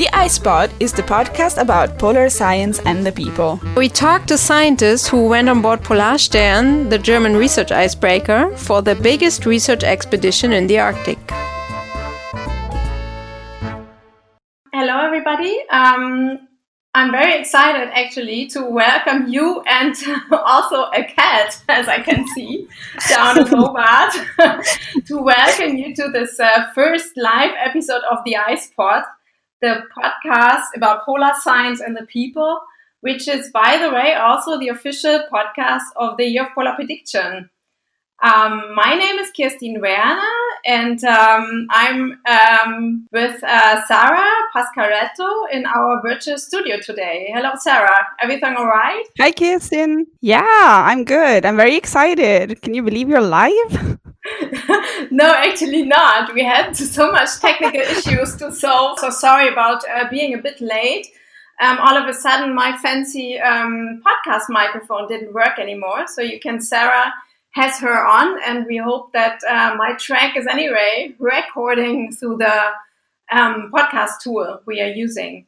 The IcePod is the podcast about polar science and the people. We talk to scientists who went on board Polarstern, the German research icebreaker, for the biggest research expedition in the Arctic. Hello, everybody. Um, I'm very excited actually to welcome you and also a cat, as I can see down in Hobart, to welcome you to this uh, first live episode of the IcePod the podcast about polar science and the people, which is, by the way, also the official podcast of the Year of Polar Prediction. Um, my name is Kirstin Werner, and um, I'm um, with uh, Sarah Pasqualetto in our virtual studio today. Hello, Sarah. Everything all right? Hi, Kirstin. Yeah, I'm good. I'm very excited. Can you believe you're live? no, actually not. We had so much technical issues to solve. So sorry about uh, being a bit late. Um, all of a sudden, my fancy um, podcast microphone didn't work anymore. So you can, Sarah has her on, and we hope that uh, my track is anyway recording through the um, podcast tool we are using.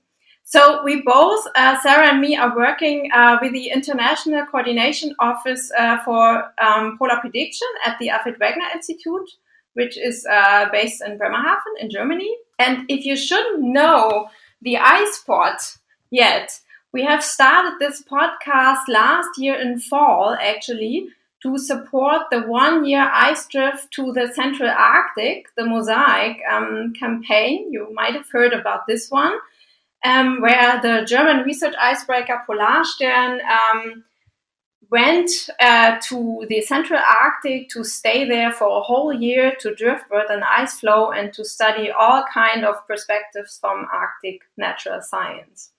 So we both, uh, Sarah and me, are working uh, with the International Coordination Office uh, for um, Polar Prediction at the Alfred Wegener Institute, which is uh, based in Bremerhaven in Germany. And if you shouldn't know the IcePod yet, we have started this podcast last year in fall, actually, to support the one year ice drift to the Central Arctic, the MOSAiC um, campaign. You might have heard about this one um, where the German research icebreaker Polarstern um, went uh, to the Central Arctic to stay there for a whole year to drift with an ice floe and to study all kind of perspectives from Arctic natural science.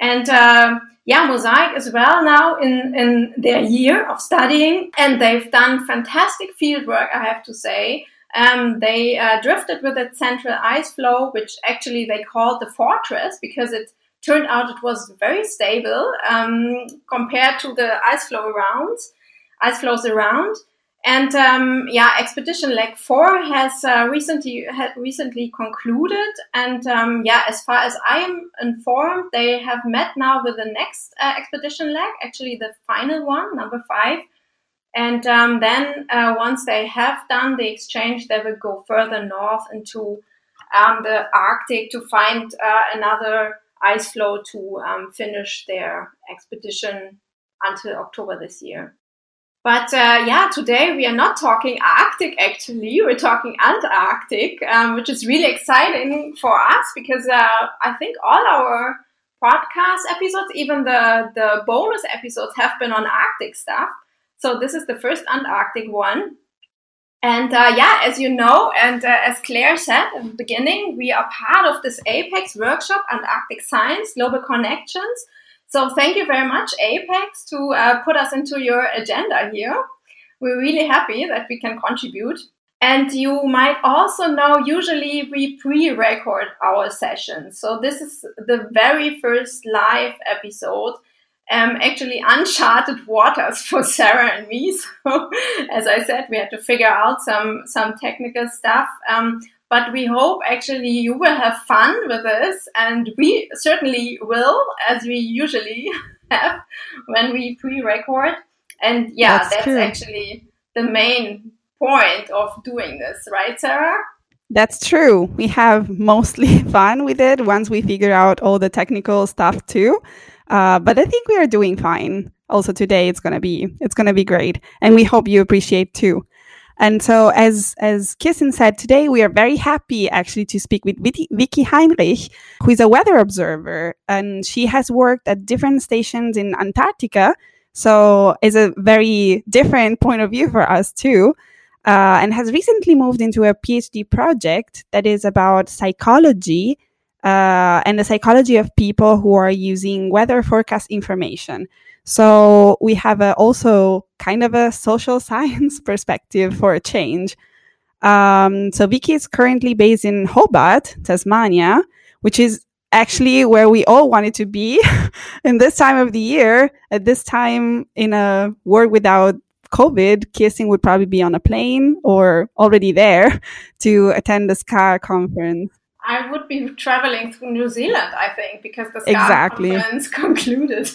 And uh, yeah, MOSAiC is well now in, in their year of studying, and they've done fantastic field work, I have to say. Um, they uh, drifted with that central ice floe, which actually they called the fortress because it turned out it was very stable um, compared to the ice floe around, ice floes around. And um, yeah, expedition leg four has uh, recently had recently concluded, and um, yeah, as far as I am informed, they have met now with the next uh, expedition leg, actually the final one, number five, and um, then uh, once they have done the exchange, they will go further north into um, the Arctic to find uh, another ice floe to um, finish their expedition until October this year. But uh, yeah, today we are not talking Arctic actually, we're talking Antarctic, um, which is really exciting for us because uh, I think all our podcast episodes, even the, the bonus episodes, have been on Arctic stuff. So this is the first Antarctic one. And uh, yeah, as you know, and uh, as Claire said at the beginning, we are part of this APECS workshop, Antarctic Science Global Connections. So thank you very much, APECS, to uh, put us into your agenda here. We're really happy that we can contribute. And you might also know, usually we pre-record our sessions. So this is the very first live episode um, actually uncharted waters for Sarah and me. So, as I said, we had to figure out some some technical stuff. Um, but we hope actually you will have fun with this, and we certainly will, as we usually have when we pre-record. And yeah, that's, that's actually the main point of doing this, right, Sarah? That's true. We have mostly fun with it once we figure out all the technical stuff too. Uh, but I think we are doing fine. Also today, it's gonna be it's gonna be great, and we hope you appreciate too. And so, as as Kirstin said, today we are very happy actually to speak with Vicki Heinrich, who is a weather observer, and she has worked at different stations in Antarctica. So, is a very different point of view for us too. Uh, and has recently moved into a PhD project that is about psychology uh, and the psychology of people who are using weather forecast information. So we have a, also kind of a social science perspective for a change. Um, so Vicki is currently based in Hobart, Tasmania, which is actually where we all wanted to be in this time of the year. At this time in a world without COVID, Kirstin would probably be on a plane or already there to attend the SCAR conference. I would be traveling through New Zealand, I think, because the SCAR Exactly. conference concluded.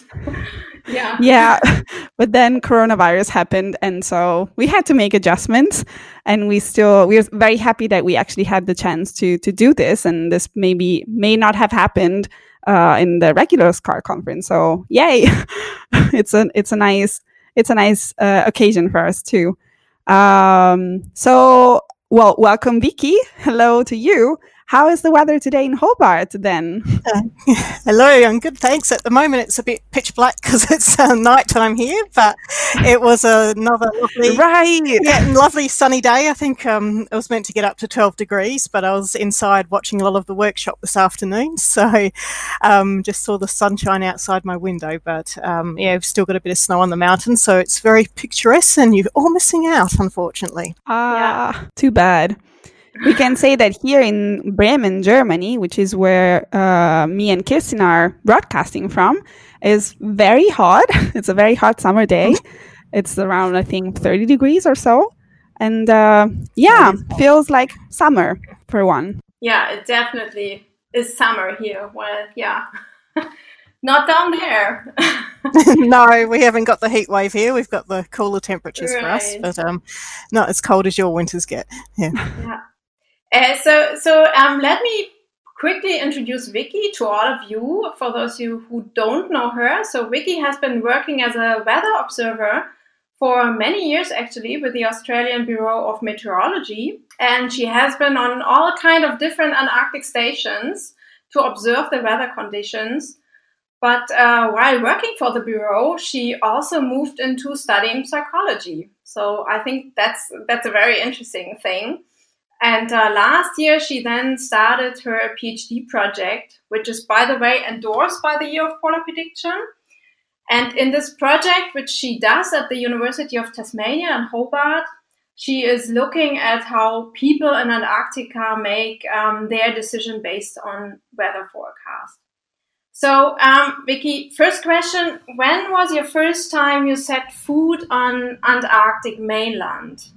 yeah. yeah but then coronavirus happened and so we had to make adjustments and we still we're very happy that we actually had the chance to to do this and this maybe may not have happened uh, in the regular SCAR conference so yay it's a it's a nice it's a nice uh, occasion for us too um, so well welcome vicki hello to you how is the weather today in hobart then Hello, I'm good, thanks. At the moment, it's a bit pitch black because it's uh, night time here, but it was another lovely, right yeah, lovely sunny day. I think um, it was meant to get up to 12 degrees, but I was inside watching a lot of the workshop this afternoon, so um, just saw the sunshine outside my window. But um, yeah, we've still got a bit of snow on the mountain, so it's very picturesque, and you're all missing out, unfortunately. Ah, too bad. We can say that here in Bremen, Germany, which is where uh, me and Kirstin are broadcasting from, is very hot. It's a very hot summer day. It's around, I think, 30 degrees or so. And uh, yeah, feels like summer for one. Yeah, it definitely is summer here. Well, yeah. Not down there. no, we haven't got the heat wave here. We've got the cooler temperatures for us, but um, not as cold as your winters get. Yeah. yeah. Uh, so, so um, let me quickly introduce Vicki to all of you. For those of you who don't know her, so Vicki has been working as a weather observer for many years, actually, with the Australian Bureau of Meteorology, and she has been on all kind of different Antarctic stations to observe the weather conditions. But uh, while working for the bureau, she also moved into studying psychology. So I think that's that's a very interesting thing. And uh, last year, she then started her PhD project, which is, by the way, endorsed by the Year of Polar Prediction. And in this project, which she does at the University of Tasmania in Hobart, she is looking at how people in Antarctica make um, their decision based on weather forecast. So, um, Vicki, first question: When was your first time you set foot on Antarctic mainland?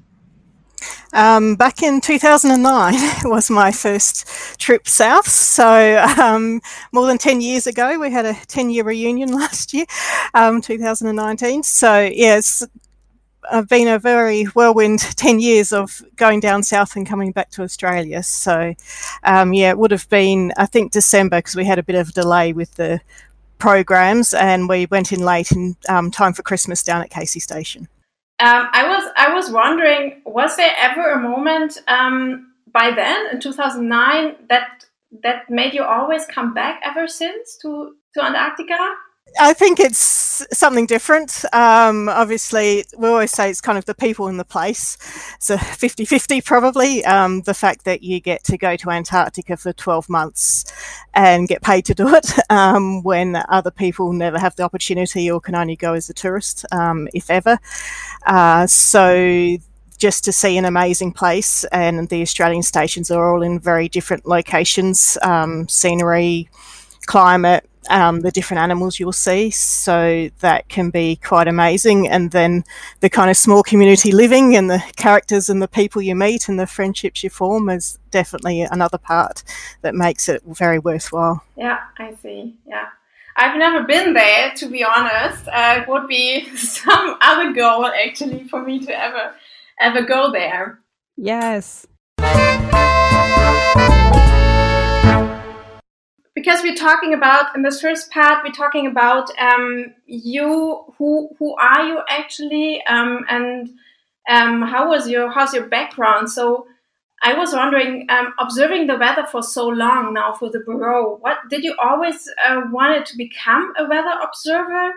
Um, back in 2009 was my first trip south. So, um, more than 10 years ago, we had a 10 year reunion last year, um, 2019. So, yeah, I've been a very whirlwind 10 years of going down south and coming back to Australia. So, um, yeah, it would have been, I think, December because we had a bit of a delay with the programs and we went in late in um, time for Christmas down at Casey Station. Um, I was I was wondering, was there ever a moment um, by then in 2009 that that made you always come back ever since to to Antarctica? I think it's something different. Um, obviously, we always say it's kind of the people in the place. It's a 50 50 probably. Um, the fact that you get to go to Antarctica for 12 months and get paid to do it um, when other people never have the opportunity or can only go as a tourist, um, if ever. Uh, so, just to see an amazing place, and the Australian stations are all in very different locations, um, scenery, climate, um, the different animals you'll see. So that can be quite amazing. And then the kind of small community living and the characters and the people you meet and the friendships you form is definitely another part that makes it very worthwhile. Yeah, I see. Yeah. I've never been there, to be honest. Uh, it would be some other goal actually for me to ever, ever go there. Yes. Because we're talking about in this first part we're talking about um, you who who are you actually um, and um, how was your how's your background? So i was wondering um, observing the weather for so long now for the bureau what did you always uh, wanted to become a weather observer?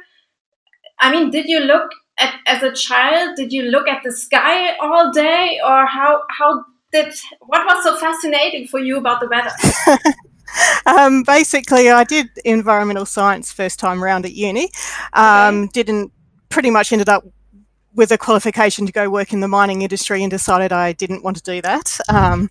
I mean did you look at as a child did you look at the sky all day or how how did what was so fascinating for you about the weather um, basically, I did environmental science first time round at uni. Um, okay. Didn't pretty much ended up with a qualification to go work in the mining industry and decided I didn't want to do that um,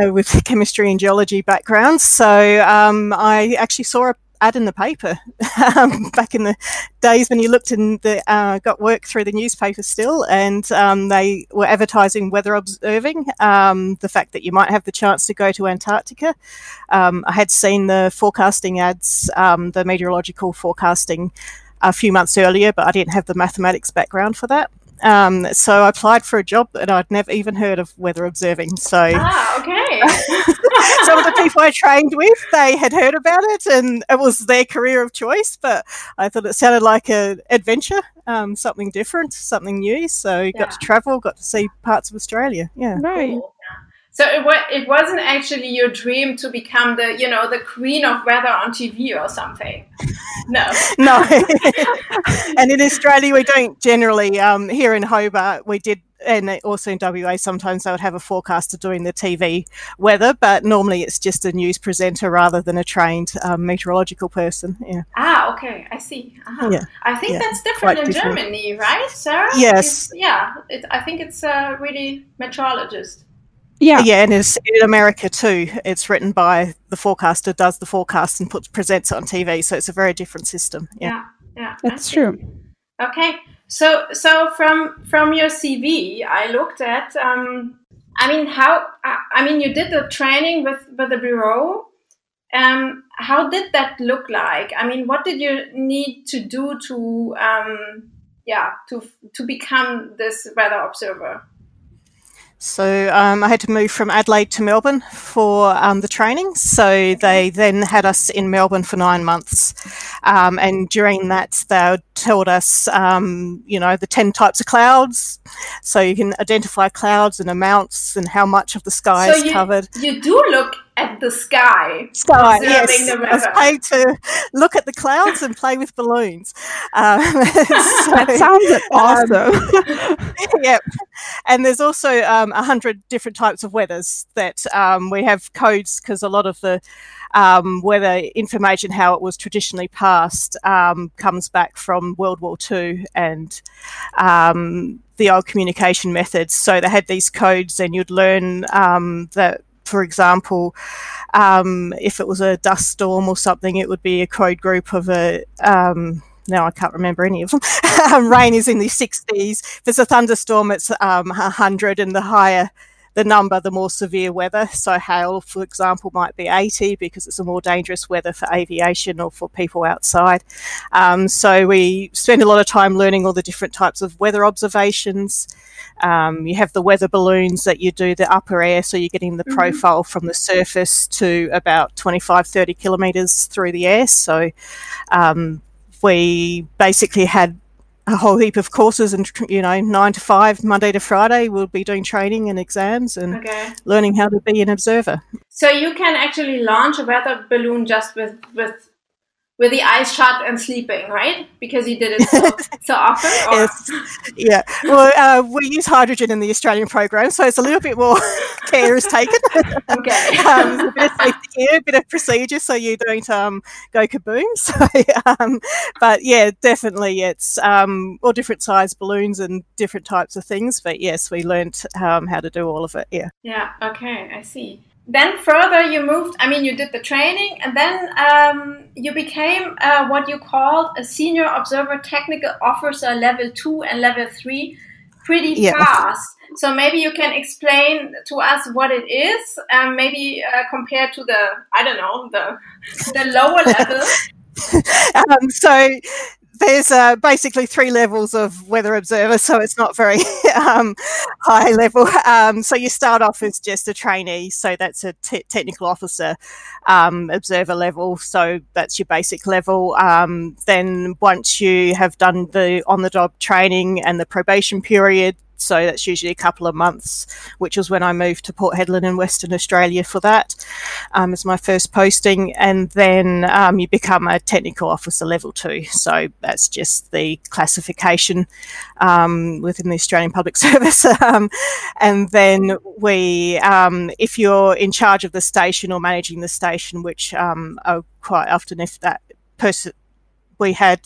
uh, with chemistry and geology background. So um, I actually saw a ad in the paper um, back in the days when you looked in the uh, got work through the newspaper still, and um, they were advertising weather observing um, the fact that you might have the chance to go to Antarctica. Um, I had seen the forecasting ads, um, the meteorological forecasting a few months earlier, but I didn't have the mathematics background for that. Um, so I applied for a job that I'd never even heard of weather observing. So ah, okay. some of the people I trained with, they had heard about it, and it was their career of choice. But I thought it sounded like an adventure, um, something different, something new. So yeah. got to travel, got to see parts of Australia. Yeah, right. Cool. So it, was, it wasn't actually your dream to become the, you know, the queen of weather on TV or something. No. no. and in Australia, we don't generally, um, here in Hobart, we did, and also in WA, sometimes they would have a forecaster doing the TV weather, but normally it's just a news presenter rather than a trained um, meteorological person. Yeah. Ah, okay. I see. Uh-huh. Yeah. I think yeah. that's different Quite in different. Germany, right, Sarah? Yes. It's, yeah. It, I think it's uh, really meteorologist. Yeah, yeah, and it's in America too. It's written by the forecaster, does the forecast, and puts presents it on TV. So it's a very different system. Yeah, yeah, yeah that's true. Okay, so so from from your CV, I looked at. Um, I mean, how? I mean, you did the training with with the bureau. Um, how did that look like? I mean, what did you need to do to, um, yeah, to to become this weather observer? So um, I had to move from Adelaide to Melbourne for um, the training. So they then had us in Melbourne for nine months, um, and during that they told us, um, you know, the ten types of clouds. So you can identify clouds and amounts and how much of the sky so is you, covered. You do look at the sky. Sky, yes. I was paid to look at the clouds and play with balloons. Um, so, that sounds awesome. Um, yep. And there's also um, a um, hundred different types of weathers that um, we have codes because a lot of the um, weather information, how it was traditionally passed, um, comes back from World War II and the old communication methods. So they had these codes, and you'd learn that for example, um, if it was a dust storm or something, it would be a code group of a. Um, now I can't remember any of them. Rain is in the 60s. If it's a thunderstorm, it's um, 100, and the higher the number, the more severe weather. So hail, for example, might be 80 because it's a more dangerous weather for aviation or for people outside. Um, so we spend a lot of time learning all the different types of weather observations. Um, you have the weather balloons that you do the upper air, so you're getting the mm-hmm. profile from the surface to about 25, 30 kilometres through the air. So um, we basically had a whole heap of courses and you know nine to five monday to friday we'll be doing training and exams and okay. learning how to be an observer so you can actually launch a weather balloon just with with with the eyes shut and sleeping, right? Because you did it so, so often. Yes. Yeah. Well, uh, we use hydrogen in the Australian program, so it's a little bit more care is taken. Okay. um, a bit of safety here, a bit of procedure, so you don't um, go kaboom. So, um, but yeah, definitely, it's um, all different size balloons and different types of things. But yes, we learned um, how to do all of it. Yeah. Yeah. Okay. I see then further you moved i mean you did the training and then um, you became uh, what you called a senior observer technical officer level 2 and level 3 pretty yeah. fast so maybe you can explain to us what it is um, maybe uh, compared to the i don't know the the lower level um, so there's uh, basically three levels of weather observer, so it's not very um, high level. Um, so you start off as just a trainee, so that's a technical officer um, observer level. So that's your basic level. Um, then once you have done the on the job training and the probation period, so that's usually a couple of months, which was when I moved to Port Hedland in Western Australia for that um, as my first posting. And then um, you become a technical officer level two. So that's just the classification um, within the Australian Public Service. Um, and then we, um, if you're in charge of the station or managing the station, which um, quite often if that person we had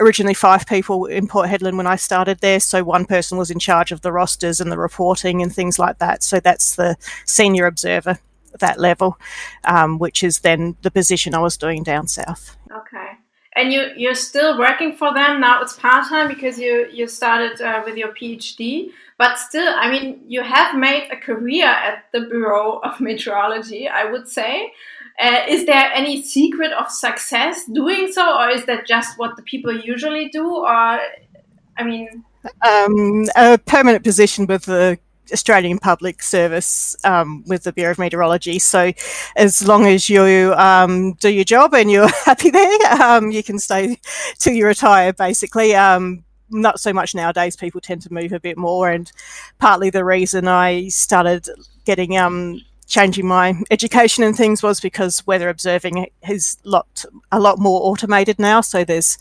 originally five people in Port Hedland when I started there. So one person was in charge of the rosters and the reporting and things like that. So that's the senior observer. that level, um, which is then the position I was doing down south. Okay. And you you're still working for them now? It's part time because you you started uh, with your PhD, but still, I mean, you have made a career at the Bureau of Meteorology. I would say. Uh, is there any secret of success doing so, or is that just what the people usually do? Or, I mean, um, a permanent position with the Australian Public Service um, with the Bureau of Meteorology. So, as long as you um, do your job and you're happy there, um, you can stay till you retire, basically. Um, not so much nowadays. People tend to move a bit more, and partly the reason I started getting um, changing my education and things was because weather observing is lot a lot more automated now. So there's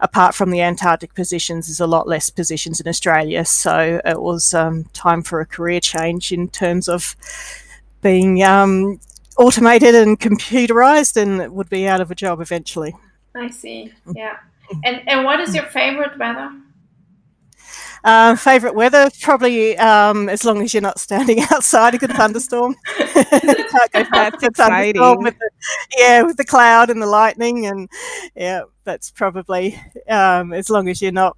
apart from the Antarctic positions, there's a lot less positions in Australia. So it was um, time for a career change in terms of being um, automated and computerized, and would be out of a job eventually. I see. Yeah. And and what is your favorite weather? Uh, favorite weather, probably um, as long as you're not standing outside a good thunderstorm. that's exciting. With the, yeah, with the cloud and the lightning, and yeah, that's probably um, as long as you're not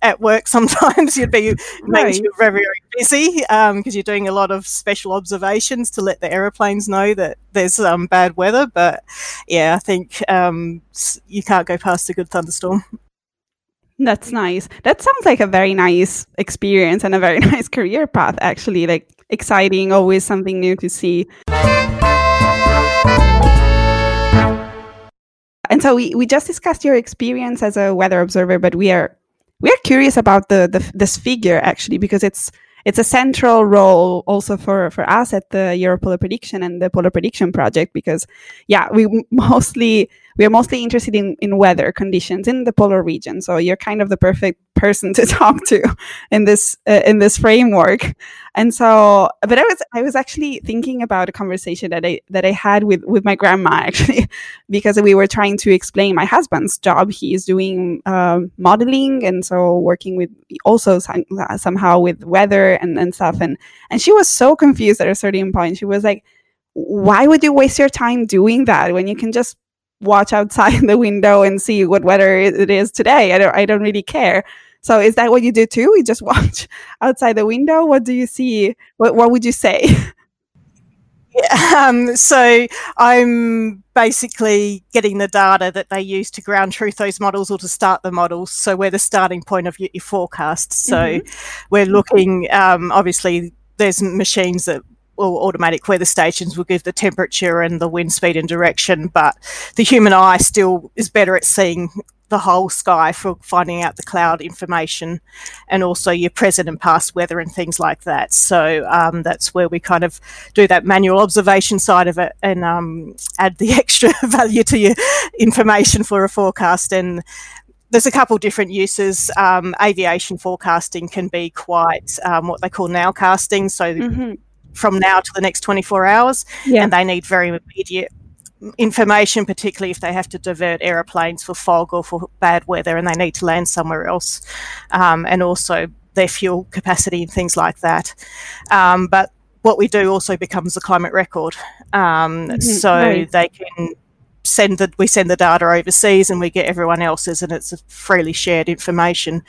at work sometimes you'd be right. makes you very very busy because um, you're doing a lot of special observations to let the aeroplanes know that there's um, bad weather but yeah i think um, you can't go past a good thunderstorm that's nice. That sounds like a very nice experience and a very nice career path, actually. Like exciting, always something new to see. And so we, we just discussed your experience as a weather observer, but we are we are curious about the, the this figure actually because it's it's a central role also for, for us at the Year of Polar Prediction and the Polar Prediction Project because, yeah, we mostly we are mostly interested in, in weather conditions in the polar region. So you're kind of the perfect person to talk to in this uh, in this framework. And so, but I was I was actually thinking about a conversation that I that I had with with my grandma actually, because we were trying to explain my husband's job. He is doing uh, modeling and so working with also some, somehow with weather and and stuff. And and she was so confused at a certain point. She was like why would you waste your time doing that when you can just watch outside the window and see what weather it is today. I don't I don't really care. So is that what you do too? You just watch outside the window? What do you see? What what would you say? Yeah, um, so I'm basically getting the data that they use to ground truth those models or to start the models. So we're the starting point of your, your forecast. So mm-hmm. we're looking, um, obviously, there's machines that well, automatic weather stations will give the temperature and the wind speed and direction, but the human eye still is better at seeing the whole sky for finding out the cloud information and also your present and past weather and things like that. So um, that's where we kind of do that manual observation side of it and um, add the extra value to your information for a forecast. And there's a couple different uses. Um, aviation forecasting can be quite um, what they call nowcasting. So mm-hmm from now to the next 24 hours, yeah. and they need very immediate information, particularly if they have to divert aeroplanes for fog or for bad weather and they need to land somewhere else, um, and also their fuel capacity and things like that. Um, but what we do also becomes a climate record, um, mm-hmm. so right. they can send the we send the data overseas and we get everyone else's and it's freely shared information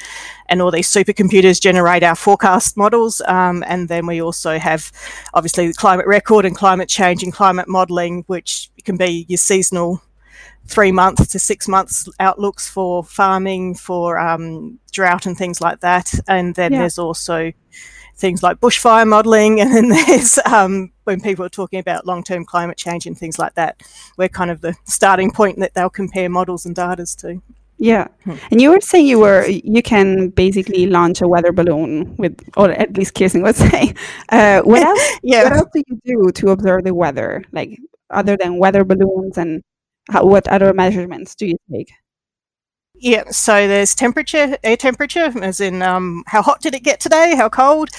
and all these supercomputers generate our forecast models um, and then we also have obviously the climate record and climate change and climate modeling which can be your seasonal three months to six months outlooks for farming for um, drought and things like that and then yeah. there's also things like bushfire modelling, and then there's um, when people are talking about long-term climate change and things like that, we're kind of the starting point that they'll compare models and data to. Yeah, hmm. and you were saying you were you can basically launch a weather balloon with, or at least Kirstin would say. Uh, what else? yeah. What else do you do to observe the weather, like other than weather balloons, and how, what other measurements do you take? Yeah, so there's temperature, air temperature, as in um, how hot did it get today, how cold.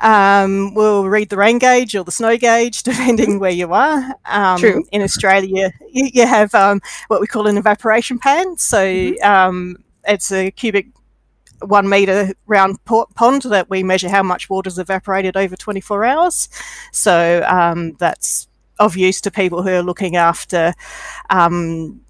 Um, we'll read the rain gauge or the snow gauge, depending where you are. Um, True. In Australia, you, you have um, what we call an evaporation pan. So mm-hmm. Um, it's a cubic one meter round pond that we measure how much water is evaporated over 24 hours. So um, that's of use to people who are looking after um,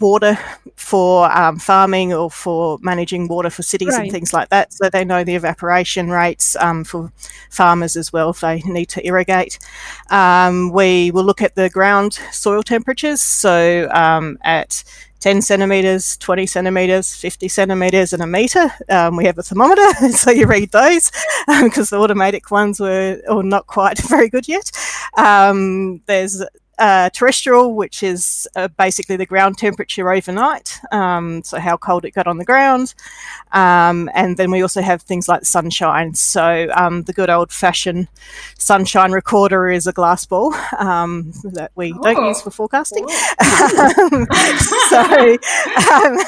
water for um, farming or for managing water for cities right. and things like that. So they know the evaporation rates um, for farmers as well if they need to irrigate. Um, we will look at the ground soil temperatures. So um, at 10 centimeters, 20 centimeters, 50 centimeters, and a meter. Um, we have a thermometer, so you read those because um, the automatic ones were or not quite very good yet. Um, there's uh, terrestrial, which is uh, basically the ground temperature overnight, um, so how cold it got on the ground. Um, and then we also have things like sunshine. So um, the good old fashioned sunshine recorder is a glass ball um, that we oh. don't use for forecasting. Um, so um,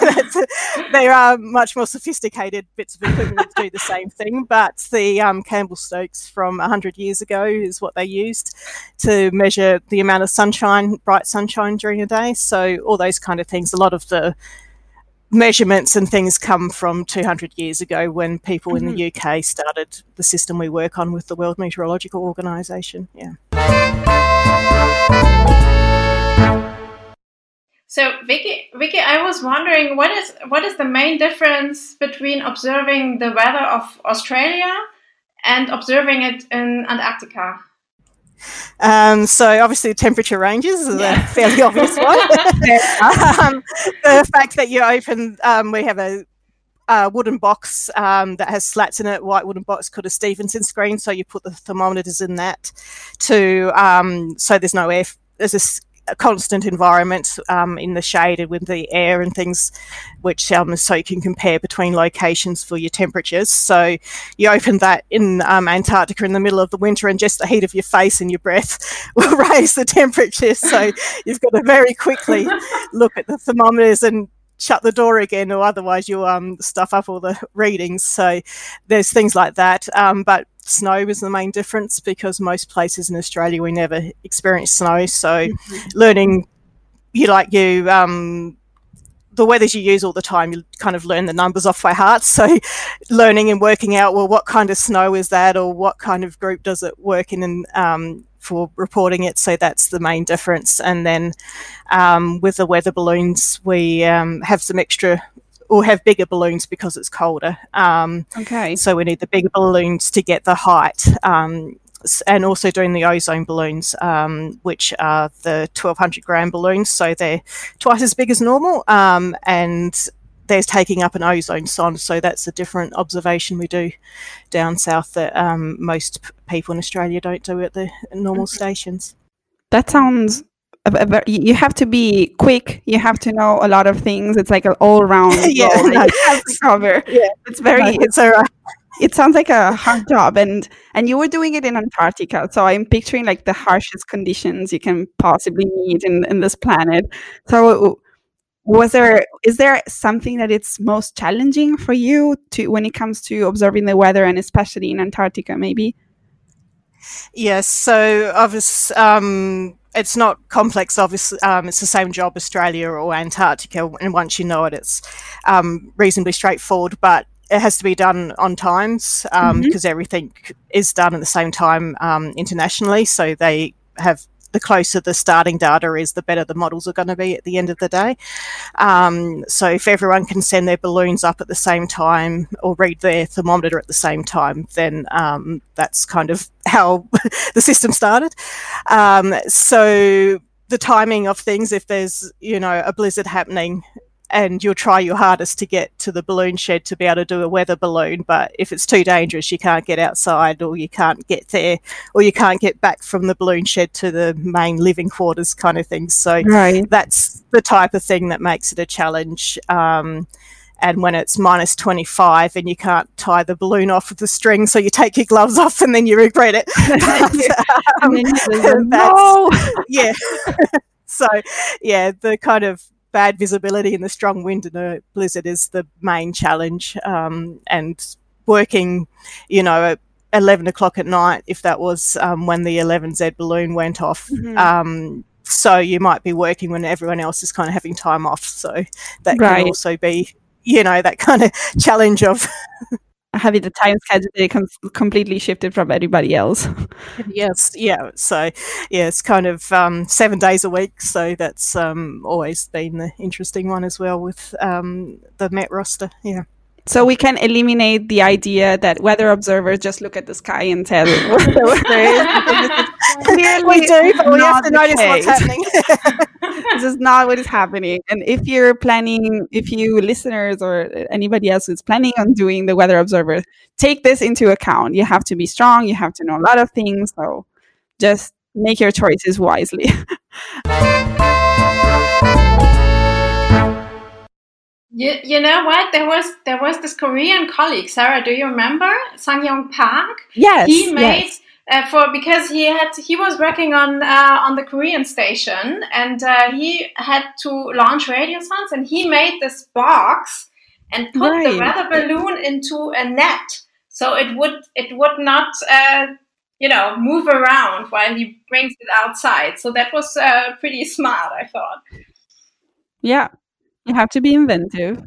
there are much more sophisticated bits of equipment that do the same thing, but the Campbell Stokes from 100 years ago is what they used to measure the amount of sunshine, bright sunshine during the day. So all those kind of things. A lot of the measurements and things come from 200 years ago when people mm-hmm. in the mm-hmm. UK started the system we work on with the World Meteorological Organization. Yeah. So Vicki, Vicki, I was wondering what is what is the main difference between observing the weather of Australia and observing it in Antarctica? Um, so obviously the temperature ranges is yeah. a fairly obvious one. um, the fact that you open, um, we have a, a wooden box um, that has slats in it, white wooden box called a Stevenson screen. So you put the thermometers in that to um, so there's no air. There's a constant environment um, in the shade and with the air and things, which um, so you can compare between locations for your temperatures. So you open that in um, Antarctica in the middle of the winter, and just the heat of your face and your breath will raise the temperature. So you've got to very quickly look at the thermometers and shut the door again, or otherwise you'll um, stuff up all the readings. So there's things like that. Um, but snow is the main difference because most places in Australia we never experience snow. So mm-hmm. learning, you like you. Um, the weathers you use all the time, you kind of learn the numbers off by heart. So, learning and working out, well, what kind of snow is that, or what kind of group does it work in, and um, for reporting it. So that's the main difference. And then um, with the weather balloons, we um, have some extra or have bigger balloons because it's colder. Um, okay. So we need the bigger balloons to get the height. Um, and also doing the ozone balloons, um, which are the 1200 gram balloons. So they're twice as big as normal. Um, and there's taking up an ozone sonde, so that's a different observation we do down south that um, most p- people in Australia don't do at the normal stations. That sounds. You have to be quick. You have to know a lot of things. It's like an all-round yeah, no. you have to cover. Yeah, it's very. No, it's all right. It sounds like a hard job, and and you were doing it in Antarctica. So I'm picturing like the harshest conditions you can possibly meet in in this planet. So was there is there something that it's most challenging for you to when it comes to observing the weather and especially in antarctica maybe yes so obviously um, it's not complex obviously um, it's the same job australia or antarctica and once you know it it's um, reasonably straightforward but it has to be done on times because um, mm-hmm. everything is done at the same time um, internationally so they have the closer the starting data is, the better the models are going to be at the end of the day. Um, so if everyone can send their balloons up at the same time or read their thermometer at the same time, then um, that's kind of how the system started. Um, so the timing of things, if there's you know a blizzard happening and you'll try your hardest to get to the balloon shed to be able to do a weather balloon. But if it's too dangerous, you can't get outside or you can't get there or you can't get back from the balloon shed to the main living quarters kind of thing. So right. that's the type of thing that makes it a challenge. Um, and when it's minus 25 and you can't tie the balloon off with the string, so you take your gloves off and then you regret it. but, um, no! yeah. so, yeah, the kind of bad visibility and the strong wind and a blizzard is the main challenge. Um, and working, you know, at 11 o'clock at night, if that was um, when the 11Z balloon went off. Mm-hmm. Um, so you might be working when everyone else is kind of having time off. So that right. can also be, you know, that kind of challenge of having the time schedule completely shifted from everybody else. yes, yeah. So yeah, it's kind of um, seven days a week. So that's um, always been the interesting one as well with um, the Met roster. Yeah. So we can eliminate the idea that weather observers just look at the sky and tell what the weather is. we do, but we have to notice what's happening. this is not what is happening. And if you're planning, if you listeners or anybody else who's planning on doing the weather observer, take this into account. You have to be strong. You have to know a lot of things. So just make your choices wisely. You, you know what? There was there was this Korean colleague, Sarah. Do you remember Sang Young Park? Yes. He made yes. Uh, for because he had he was working on uh, on the Korean station and uh, he had to launch radio sondes and he made this box and put right. the weather balloon into a net so it would it would not uh, you know move around while he brings it outside. So that was uh, pretty smart, I thought. Yeah, you have to be inventive.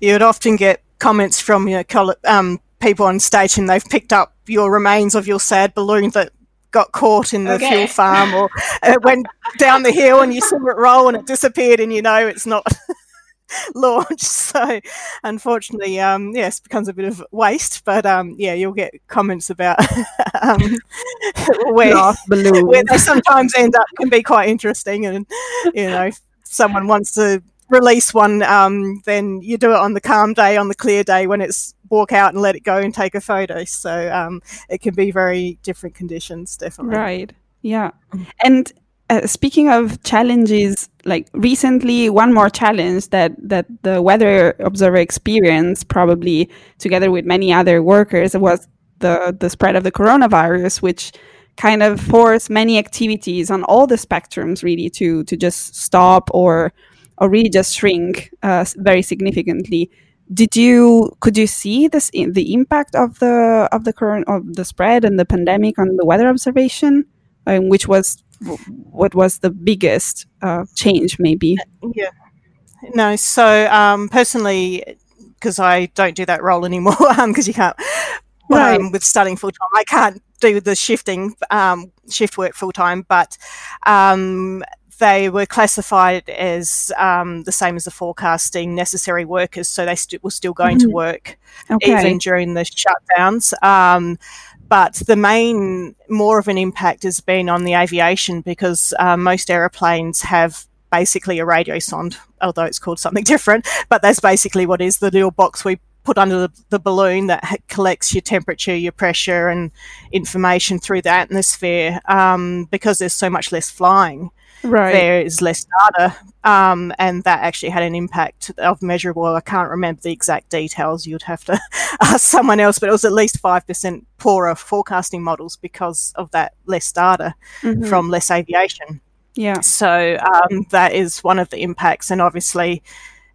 You would often get comments from your um, people on stage and they've picked up your remains of your sad balloon that got caught in the okay. fuel farm or it went down the hill and you saw it roll and it disappeared and you know it's not launched. So unfortunately, um, yes, it becomes a bit of waste. But um, yeah, you'll get comments about um, where, where they sometimes end up can be quite interesting and you know someone wants to release one, um, then you do it on the calm day, on the clear day when it's walk out and let it go and take a photo. So um, it can be very different conditions, definitely. Right. Yeah. And uh, speaking of challenges, like recently, one more challenge that that the weather observer experienced, probably together with many other workers, was the the spread of the coronavirus, which kind of force many activities on all the spectrums really to to just stop or or really just shrink uh, very significantly. Did you could you see this the impact of the of the current of the spread and the pandemic on the weather observation, um, which was what was the biggest uh, change maybe? Yeah, no. So um, personally, because I don't do that role anymore, because um, you can't. Right. Um, with studying full time, I can't do the shifting um, shift work full time, but um, they were classified as um, the same as the forecasting necessary workers, so they st- were still going mm-hmm. to work okay. even during the shutdowns. Um, but the main, more of an impact has been on the aviation because uh, most aeroplanes have basically a radio sonde, although it's called something different. But that's basically what is the little box we put under the, the balloon that collects your temperature, your pressure, and information through the atmosphere. Um, because there's so much less flying, right. there is less data, um, and that actually had an impact of measurable. I can't remember the exact details. You'd have to ask someone else, but it was at least five percent poorer forecasting models because of that less data mm-hmm. from less aviation. Yeah. So um, that is one of the impacts, and obviously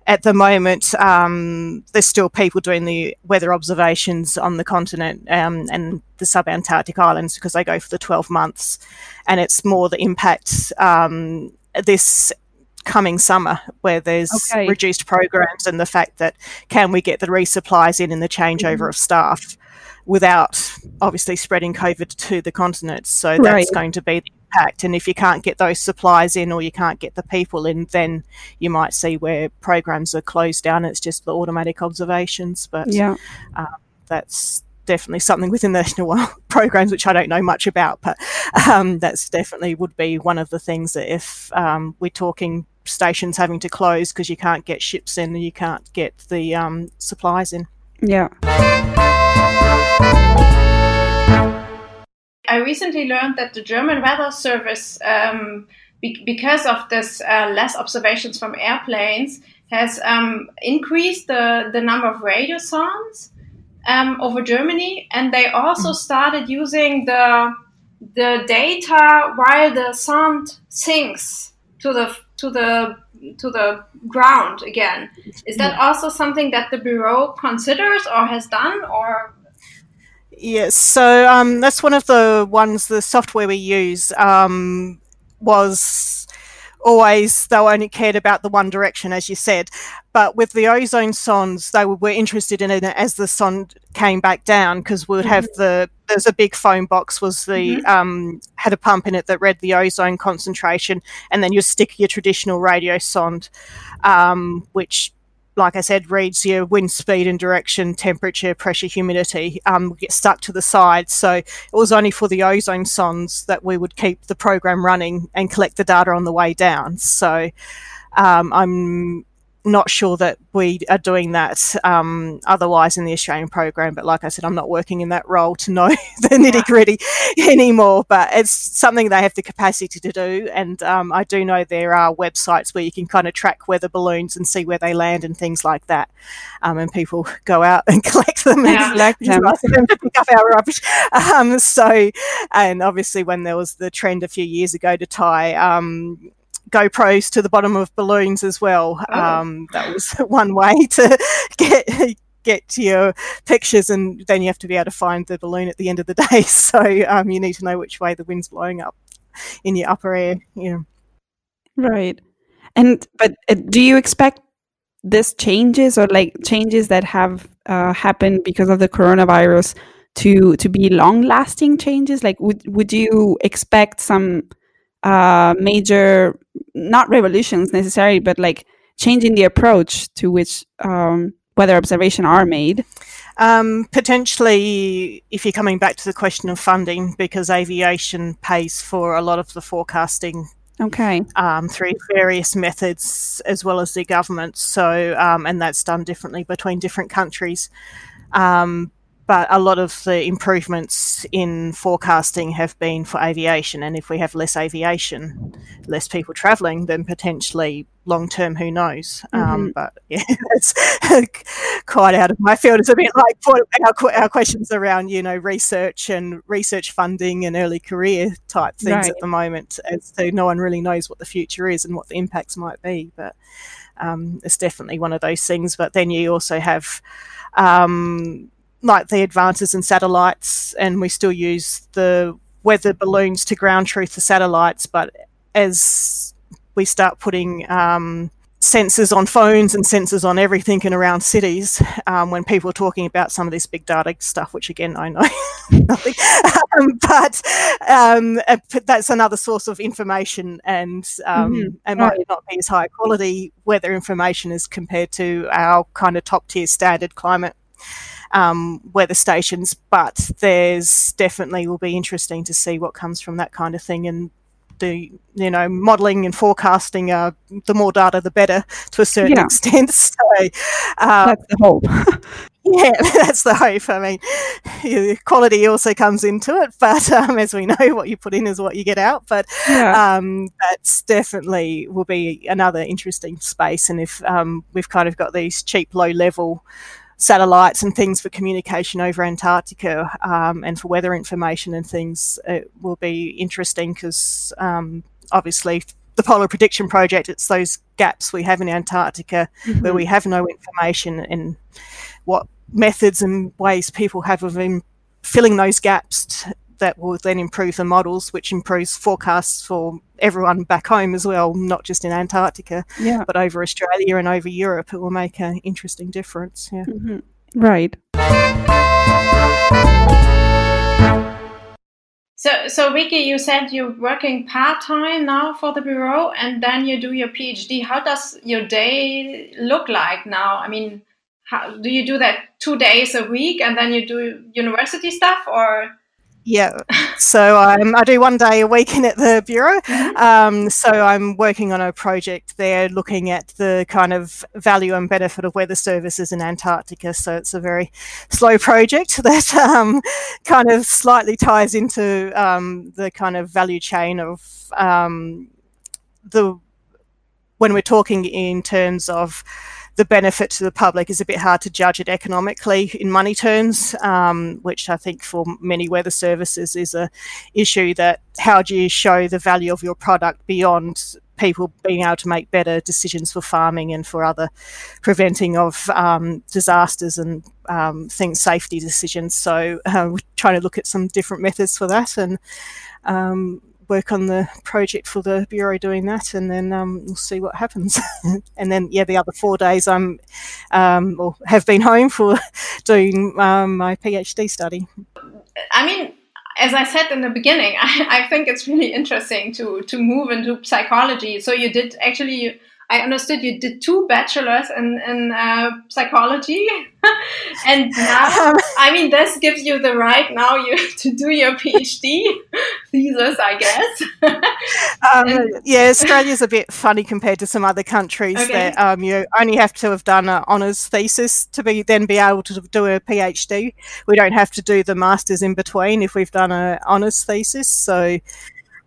at the moment, um, there's still people doing the weather observations on the continent um, and the subantarctic islands because they go for the 12 months. And it's more the impact um, this coming summer where there's okay. reduced programs and the fact that can we get the resupplies in and the changeover mm-hmm. of staff without obviously spreading COVID to the continent. So that's right. going to be the impact. And if you can't get those supplies in or you can't get the people in, then you might see where programs are closed down. It's just the automatic observations. But yeah, uh, that's definitely something within the national programs which I don't know much about. But um, that's definitely would be one of the things that if um, we're talking stations having to close because you can't get ships in and you can't get the um, supplies in. Yeah. I recently learned that the German Weather Service, um, be- because of this uh, less observations from airplanes, has um, increased the, the number of radio sondes um, over Germany, and they also mm. started using the the data while the sonde sinks to the to the to the ground again. Is that also something that the bureau considers or has done, or Yes, so um, that's one of the ones, the software we use um, was always they only cared about the one direction, as you said. But with the ozone sondes, they were, interested in it as the sonde came back down because we would mm-hmm. have the there's a big foam box was the mm-hmm. um, had a pump in it that read the ozone concentration, and then you stick your traditional radio sonde, um, which like I said, reads your wind speed and direction, temperature, pressure, humidity, um, get stuck to the side. So it was only for the ozone sondes that we would keep the program running and collect the data on the way down. So um, I'm not sure that we are doing that um, otherwise in the Australian program. But like I said, I'm not working in that role to know the nitty gritty anymore. But it's something they have the capacity to do. And um, I do know there are websites where you can kind of track weather balloons and see where they land and things like that. Um, and people go out and collect them yeah, and collect them. them to pick up our rubbish. Um, so, and obviously when there was the trend a few years ago to tie um, GoPros to the bottom of balloons as well. Oh. Um, that was one way to get get your pictures, and then you have to be able to find the balloon at the end of the day. So um, you need to know which way the wind's blowing up in your upper air. Yeah, right. And but uh, do you expect this changes or like changes that have uh, happened because of the coronavirus to to be long lasting changes? Like, would would you expect some uh, major, not revolutions necessarily, but like changing the approach to which um, weather observation are made? Um, potentially, if you're coming back to the question of funding, because aviation pays for a lot of the forecasting. Okay. Um, through various methods as well as the government. So, um, and that's done differently between different countries. Um, but a lot of the improvements in forecasting have been for aviation. And if we have less aviation, less people travelling, then potentially long term, who knows? Um, mm-hmm. Um, but yeah, it's quite out of my field. It's a bit like our, our questions around, you know, research and research funding and early career type things right. at the moment, as to no one really knows what the future is and what the impacts might be. But um, it's definitely one of those things. But then you also have um, like the advances in satellites, and we still use the weather balloons to ground truth the satellites. But as we start putting um, sensors on phones and sensors on everything and around cities, um, when people are talking about some of this big data stuff, which again I know nothing, um, but um, that's another source of information, and um, mm-hmm. it might not be as high quality weather information as compared to our kind of top tier standard climate um, weather stations, but there's definitely will be interesting to see what comes from that kind of thing and the you know modelling and forecasting. Uh, the more data, the better to a certain yeah. extent. So um, that's the hope. yeah, that's the hope. I mean, quality also comes into it, but um, as we know, what you put in is what you get out. But yeah. um, that's definitely will be another interesting space. And if um, we've kind of got these cheap, low level satellites and things for communication over Antarctica um, and for weather information and things, it will be interesting because um, obviously the Polar Prediction Project, it's those gaps we have in Antarctica mm-hmm. where we have no information and what methods and ways people have of filling those gaps that will then improve the models, which improves forecasts for everyone back home as well, not just in Antarctica, yeah. but over Australia and over Europe. It will make an interesting difference. Yeah. Mm-hmm. Right. So, so Vicki, you said you're working part time now for the bureau, and then you do your PhD. How does your day look like now? I mean, how, do you do that two days a week, and then you do university stuff, or yeah, so um, I do one day a week in at the bureau. Mm-hmm. Um, so I'm working on a project there, looking at the kind of value and benefit of weather services in Antarctica. So it's a very slow project that um, kind of slightly ties into um, the kind of value chain of um, the when we're talking in terms of the benefit to the public is a bit hard to judge it economically in money terms, um, which I think for many weather services is a issue that how do you show the value of your product beyond people being able to make better decisions for farming and for other preventing of um, disasters and um, things, safety decisions. So uh, we're trying to look at some different methods for that and um, work on the project for the bureau doing that, and then um, we'll see what happens. and then, yeah, the other four days I'm um, or have been home for doing um, my PhD study. I mean, as I said in the beginning, I, I think it's really interesting to to move into psychology. So you did actually I understood you did two bachelors in, in uh, psychology, and now um, I mean this gives you the right now you to do your PhD thesis, I guess. um, yeah, Australia's a bit funny compared to some other countries okay. that um, you only have to have done an honours thesis to be then be able to do a PhD. We don't have to do the masters in between if we've done an honours thesis, so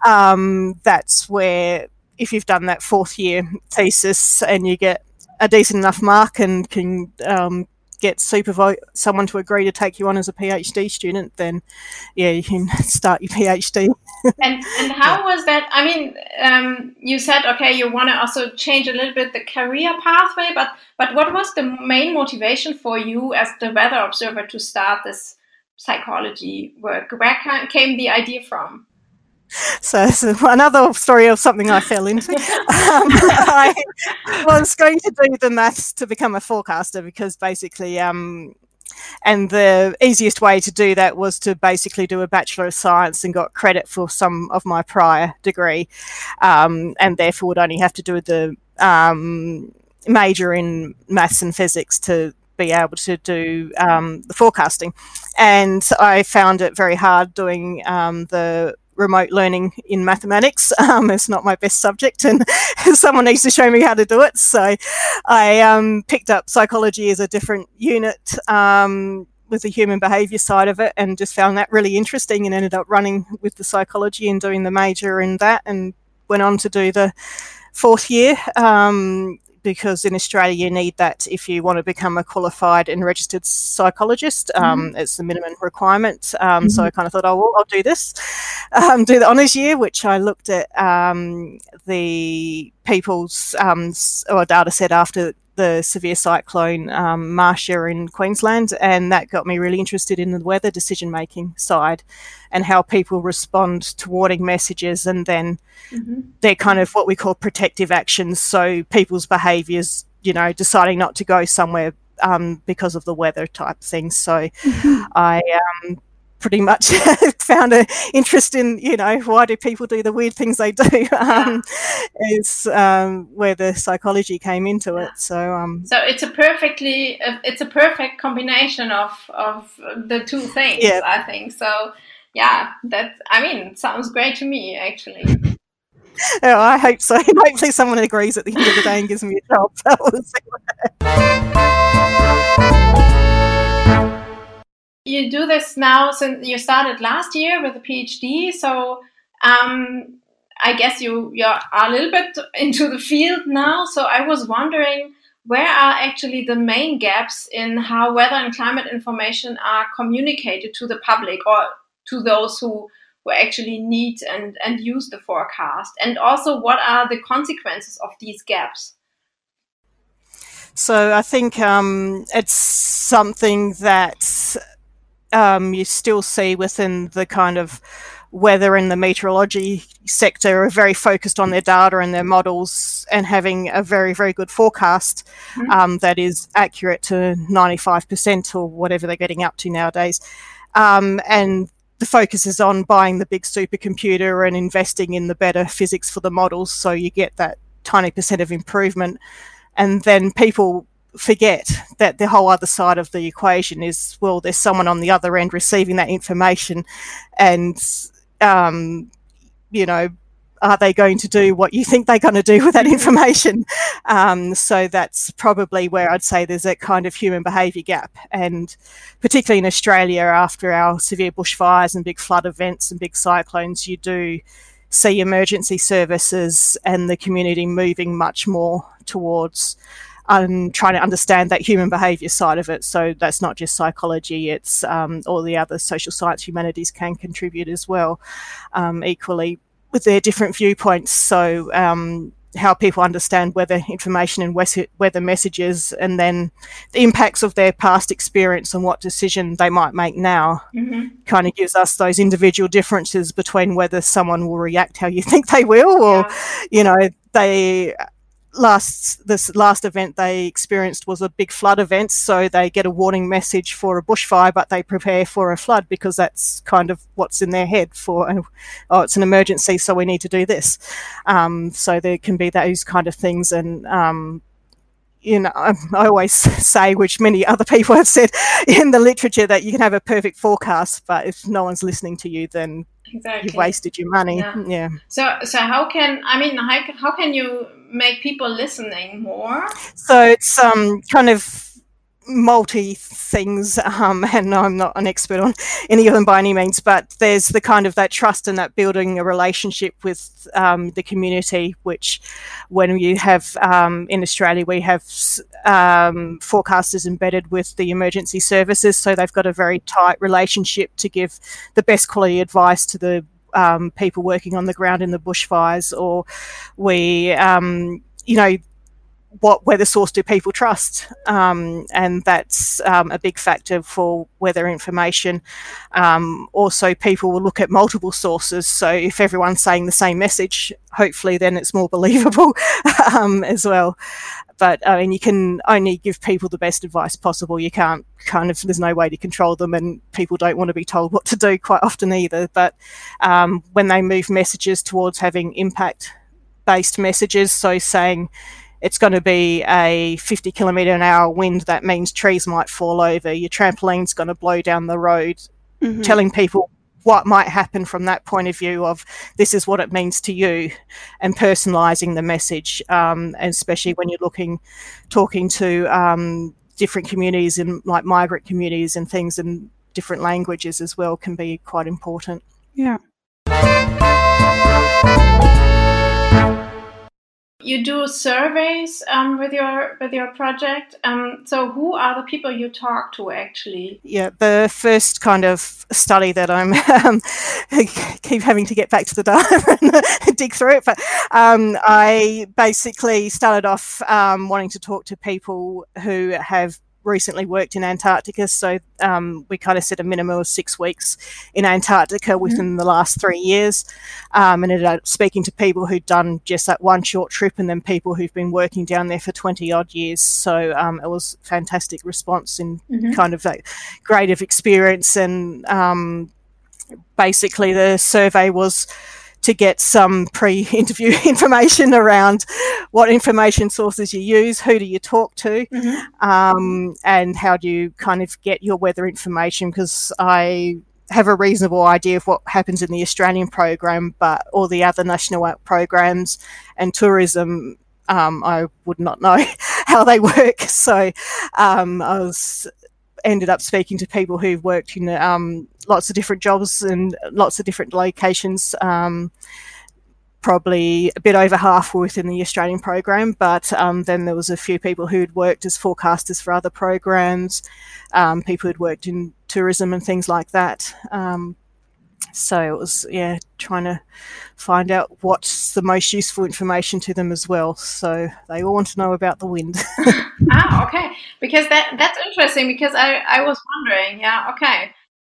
um, that's where if you've done that fourth year thesis and you get a decent enough mark and can um, get supervise someone to agree to take you on as a PhD student, then yeah, you can start your PhD. and and how was that? I mean, um, you said okay, you want to also change a little bit the career pathway, but but what was the main motivation for you as the weather observer to start this psychology work? Where came the idea from? So, so, another story of something I fell into. um, I was going to do the maths to become a forecaster because basically, um, and the easiest way to do that was to basically do a Bachelor of Science and got credit for some of my prior degree, um, and therefore would only have to do the um, major in maths and physics to be able to do um, the forecasting. And I found it very hard doing um, the remote learning in mathematics. Um, it's not my best subject, and someone needs to show me how to do it. So I um, picked up psychology as a different unit um, with the human behavior side of it, and just found that really interesting, and ended up running with the psychology and doing the major in that, and went on to do the fourth year um, because in Australia you need that if you want to become a qualified and registered psychologist. Um, mm-hmm. It's the minimum requirement. Um, mm-hmm. So I kind of thought, oh, well, I'll do this, um, do the honours year, which I looked at um, the people's um, or data set after the severe cyclone um, Marcia in Queensland, and that got me really interested in the weather decision making side and how people respond to warning messages, and then mm-hmm. they're kind of what we call protective actions. So people's behaviours, you know, deciding not to go somewhere um, because of the weather type things. So mm-hmm. I um, pretty much found an interest in you know why do people do the weird things they do? Um, is um, where the psychology came into it. So um, so it's a perfectly it's a perfect combination of of the two things yeah. i think. So yeah that i mean sounds great to me actually. Oh, I hope so. Hopefully, someone agrees at the end of the day and gives me a job. You do this now since you started last year with a PhD. So um, I guess you you're a little bit into the field now. So I was wondering where are actually the main gaps in how weather and climate information are communicated to the public or to those who who actually need and, and use the forecast? And also, what are the consequences of these gaps? So I think um, it's something that um, you still see within the kind of weather and the meteorology sector are very focused on their data and their models and having a very, very good forecast mm-hmm. um, that is accurate to 95% or whatever they're getting up to nowadays. Um, and the focus is on buying the big supercomputer and investing in the better physics for the models so you get that tiny percent of improvement. And then people forget that the whole other side of the equation is well, there's someone on the other end receiving that information, and um, you know, are they going to do what you think they're going to do with that information? Um, so that's probably where I'd say there's a kind of human behaviour gap, and particularly in Australia after our severe bushfires and big flood events and big cyclones, you do see emergency services and the community moving much more towards and trying to understand that human behavior side of it. So that's not just psychology, it's um, all the other social science humanities can contribute as well, um, equally with their different viewpoints. So, um, how people understand weather information and weather messages, and then the impacts of their past experience and what decision they might make now. Mm-hmm. Kind of gives us those individual differences between whether someone will react how you think they will, or yeah. you know they last this last event they experienced was a big flood event so they get a warning message for a bushfire but they prepare for a flood because that's kind of what's in their head for oh it's an emergency so we need to do this. Um, so there can be those kind of things and um, you know, I, I always say, which many other people have said in the literature, that you can have a perfect forecast, but if no one's listening to you, then exactly. you've wasted your money. Yeah. yeah. So, so how can I mean, how, how can you make people listening more? So it's um kind of multi things, um, and I'm not an expert on any of them by any means, but there's the kind of that trust and that building a relationship with um, the community, which when you have um, in Australia, we have um, forecasters embedded with the emergency services, so they've got a very tight relationship to give the best quality advice to the um, people working on the ground in the bushfires, or we, um, you know, what weather source do people trust? Um, and that's um, a big factor for weather information. Um, also, people will look at multiple sources. So if everyone's saying the same message, hopefully then it's more believable um, as well. But I mean, you can only give people the best advice possible. You can't kind of, there's no way to control them, and people don't want to be told what to do quite often either. But um, when they move messages towards having impact based messages, so saying, it's going to be a 50 kilometre an hour wind. That means trees might fall over. Your trampoline's going to blow down the road. Mm-hmm. Telling people what might happen from that point of view of this is what it means to you and personalizing the message um, and especially when you're looking talking to um, different communities and like migrant communities and things in different languages as well can be quite important yeah you do surveys um, with your with your project. Um, so who are the people you talk to actually? Yeah, the first kind of study that I'm um, keep having to get back to the data and dig through it, but um, I basically started off um, wanting to talk to people who have recently worked in Antarctica, so um, we kind of set a minimum of six weeks in Antarctica mm-hmm. within mm-hmm. the last three years, um, and ended up speaking to people who'd done just that one short trip, and then people who've been working down there for twenty odd years. So um, it was fantastic response and mm-hmm. kind of that great of experience, and um, basically the survey was to get some pre-interview information around what information sources you use, who do you talk to, mm-hmm. um, and how do you kind of get your weather information. Because I have a reasonable idea of what happens in the Australian program, but all the other national programs and tourism, um, I would not know how they work. So um, I was ended up speaking to people who've worked in um, lots of different jobs and lots of different locations. Um, probably a bit over half were within the Australian program, but um, then there was a few people who'd worked as forecasters for other programs, um, people who'd worked in tourism and things like that. So it was yeah trying to find out what's the most useful information to them as well. So they all want to know about the wind. Ah okay. Because that that's interesting because i i was wondering yeah okay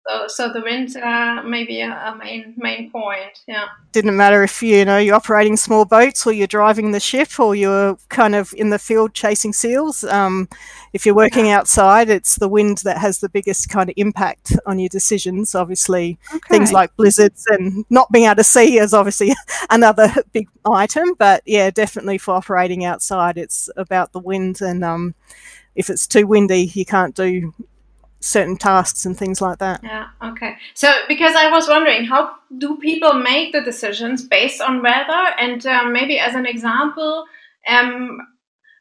so, so the wind uh, may be a, a, main main point. Yeah. Didn't matter if you know you're operating small boats or you're driving the ship or you're kind of in the field chasing seals. Um, if you're working yeah. outside, it's the wind that has the biggest kind of impact on your decisions. Obviously, okay. things like blizzards and not being able to see is obviously another big item. But yeah, definitely for operating outside, it's about the wind and. Um, if it's too windy, you can't do certain tasks and things like that. Yeah, okay. So, because I was wondering, how do people make the decisions based on weather? And um, maybe as an example, um,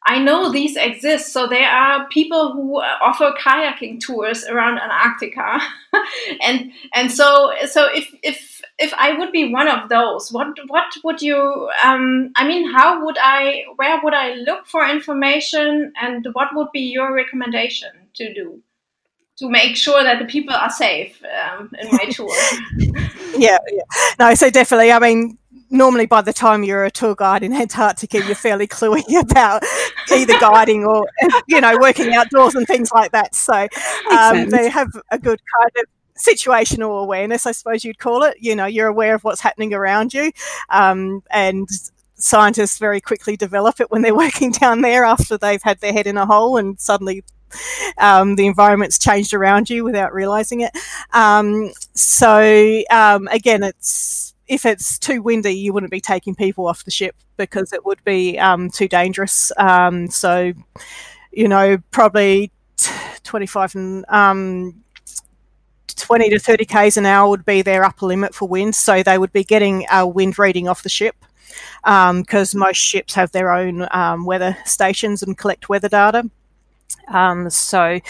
I know these exist. So there are people who offer kayaking tours around Antarctica, and and so so if if if I would be one of those, what what would you? Um, I mean, how would I? Where would I look for information, and what would be your recommendation to do? To make sure that the people are safe um, in my tour. yeah, yeah, no, so definitely. I mean, normally by the time you're a tour guide in Antarctica, you're fairly cluey about either guiding or, you know, working outdoors and things like that. So um, they have a good kind of situational awareness, I suppose you'd call it. You know, you're aware of what's happening around you. Um, and scientists very quickly develop it when they're working down there after they've had their head in a hole and suddenly um, the environment's changed around you without realizing it. Um, so um, again, it's if it's too windy, you wouldn't be taking people off the ship because it would be um, too dangerous. Um, so you know, probably t- 25 and um, 20 to 30 k's an hour would be their upper limit for wind. So they would be getting a wind reading off the ship because um, most ships have their own um, weather stations and collect weather data. Um, so,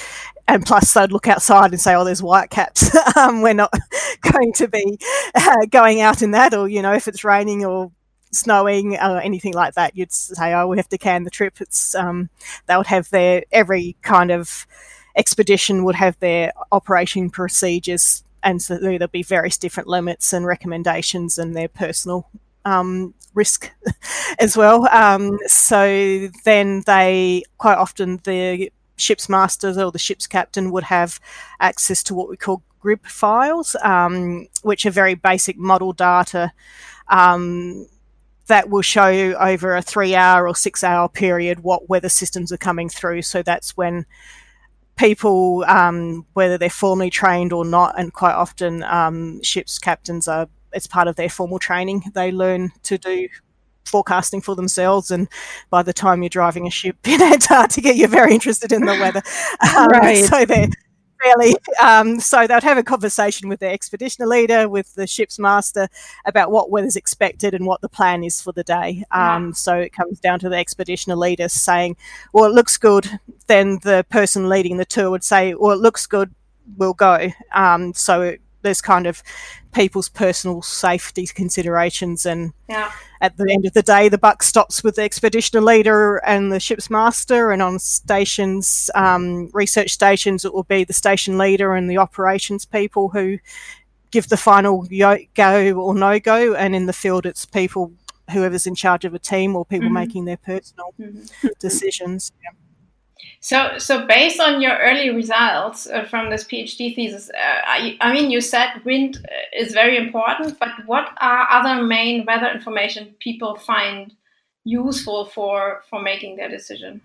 and plus they'd look outside and say, "Oh, there's white caps. um, we're not going to be uh, going out in that." Or you know, if it's raining or snowing or anything like that, you'd say, "Oh, we have to can the trip." It's um, they would have their every kind of expedition would have their operation procedures, and so there'd be various different limits and recommendations and their personal um, risk as well. Um, so then they quite often the ship's masters or the ship's captain would have access to what we call GRIB files, um, which are very basic model data um, that will show you over a three hour or six hour period what weather systems are coming through. So that's when people, um, whether they're formally trained or not, and quite often um, ships captains are it's part of their formal training. They learn to do forecasting for themselves, and by the time you're driving a ship in Antarctica, you're very interested in the weather. Um, right. So they're fairly. Um, so they'd have a conversation with their expedition leader, with the ship's master, about what weather's expected and what the plan is for the day. Um. So it comes down to the expedition leader saying, "Well, it looks good." Then the person leading the tour would say, "Well, it looks good. We'll go." Um, so there's kind of people's personal safety considerations and yeah. at the end of the day the buck stops with the expedition leader and the ship's master and on stations um, research stations it will be the station leader and the operations people who give the final go or no go and in the field it's people whoever's in charge of a team or people mm-hmm. making their personal mm-hmm. decisions yeah. So, so based on your early results uh, from this PhD thesis, uh, I, I, mean, you said wind uh, is very important, but what are other main weather information people find useful for for making their decision?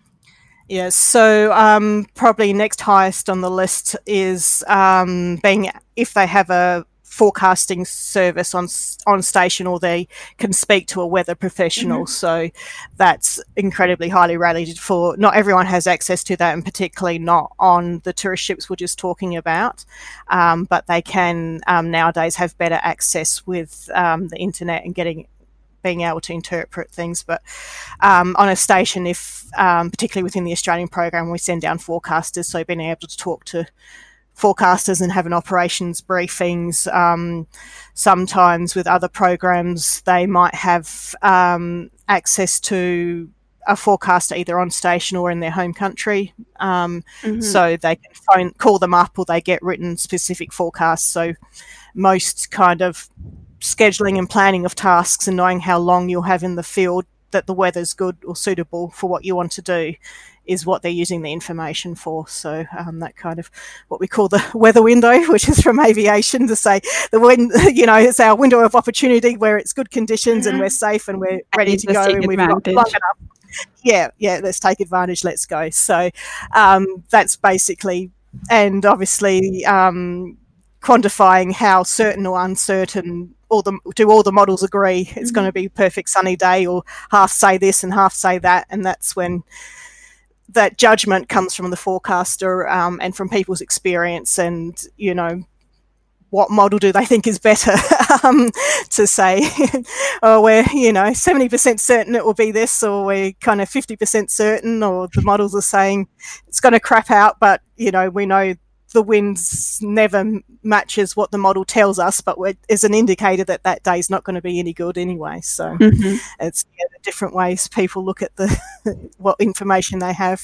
Yes, so um, probably next highest on the list is um, being if they have a forecasting service on on station or they can speak to a weather professional mm-hmm. so that's incredibly highly rated for not everyone has access to that and particularly not on the tourist ships we're just talking about um, but they can um, nowadays have better access with um, the internet and getting being able to interpret things. But um, on a station, if um, particularly within the Australian program, we send down forecasters, so being able to talk to forecasters and having operations briefings. Um, sometimes with other programs, they might have um, access to a forecaster either on station or in their home country. Um, mm-hmm. So they can phone, call them up or they get written specific forecasts. So most kind of scheduling and planning of tasks and knowing how long you'll have in the field that the weather's good or suitable for what you want to do is what they're using the information for. So um, that kind of what we call the weather window, which is from aviation to say the wind, you know, it's our window of opportunity where it's good conditions mm-hmm. and we're safe and we're ready to go and we've got long enough. Yeah, yeah, let's take advantage. Let's go. So um, that's basically, and obviously um, quantifying how certain or uncertain all the do all the models agree it's mm-hmm. going to be perfect sunny day or half say this and half say that and that's when that judgment comes from the forecaster um, and from people's experience and you know what model do they think is better um, to say oh we're you know 70% certain it will be this or we're kind of 50% certain or the models are saying it's going to crap out but you know we know the winds never matches what the model tells us, but is an indicator that that day is not going to be any good anyway. So mm-hmm. it's yeah, different ways people look at the what information they have.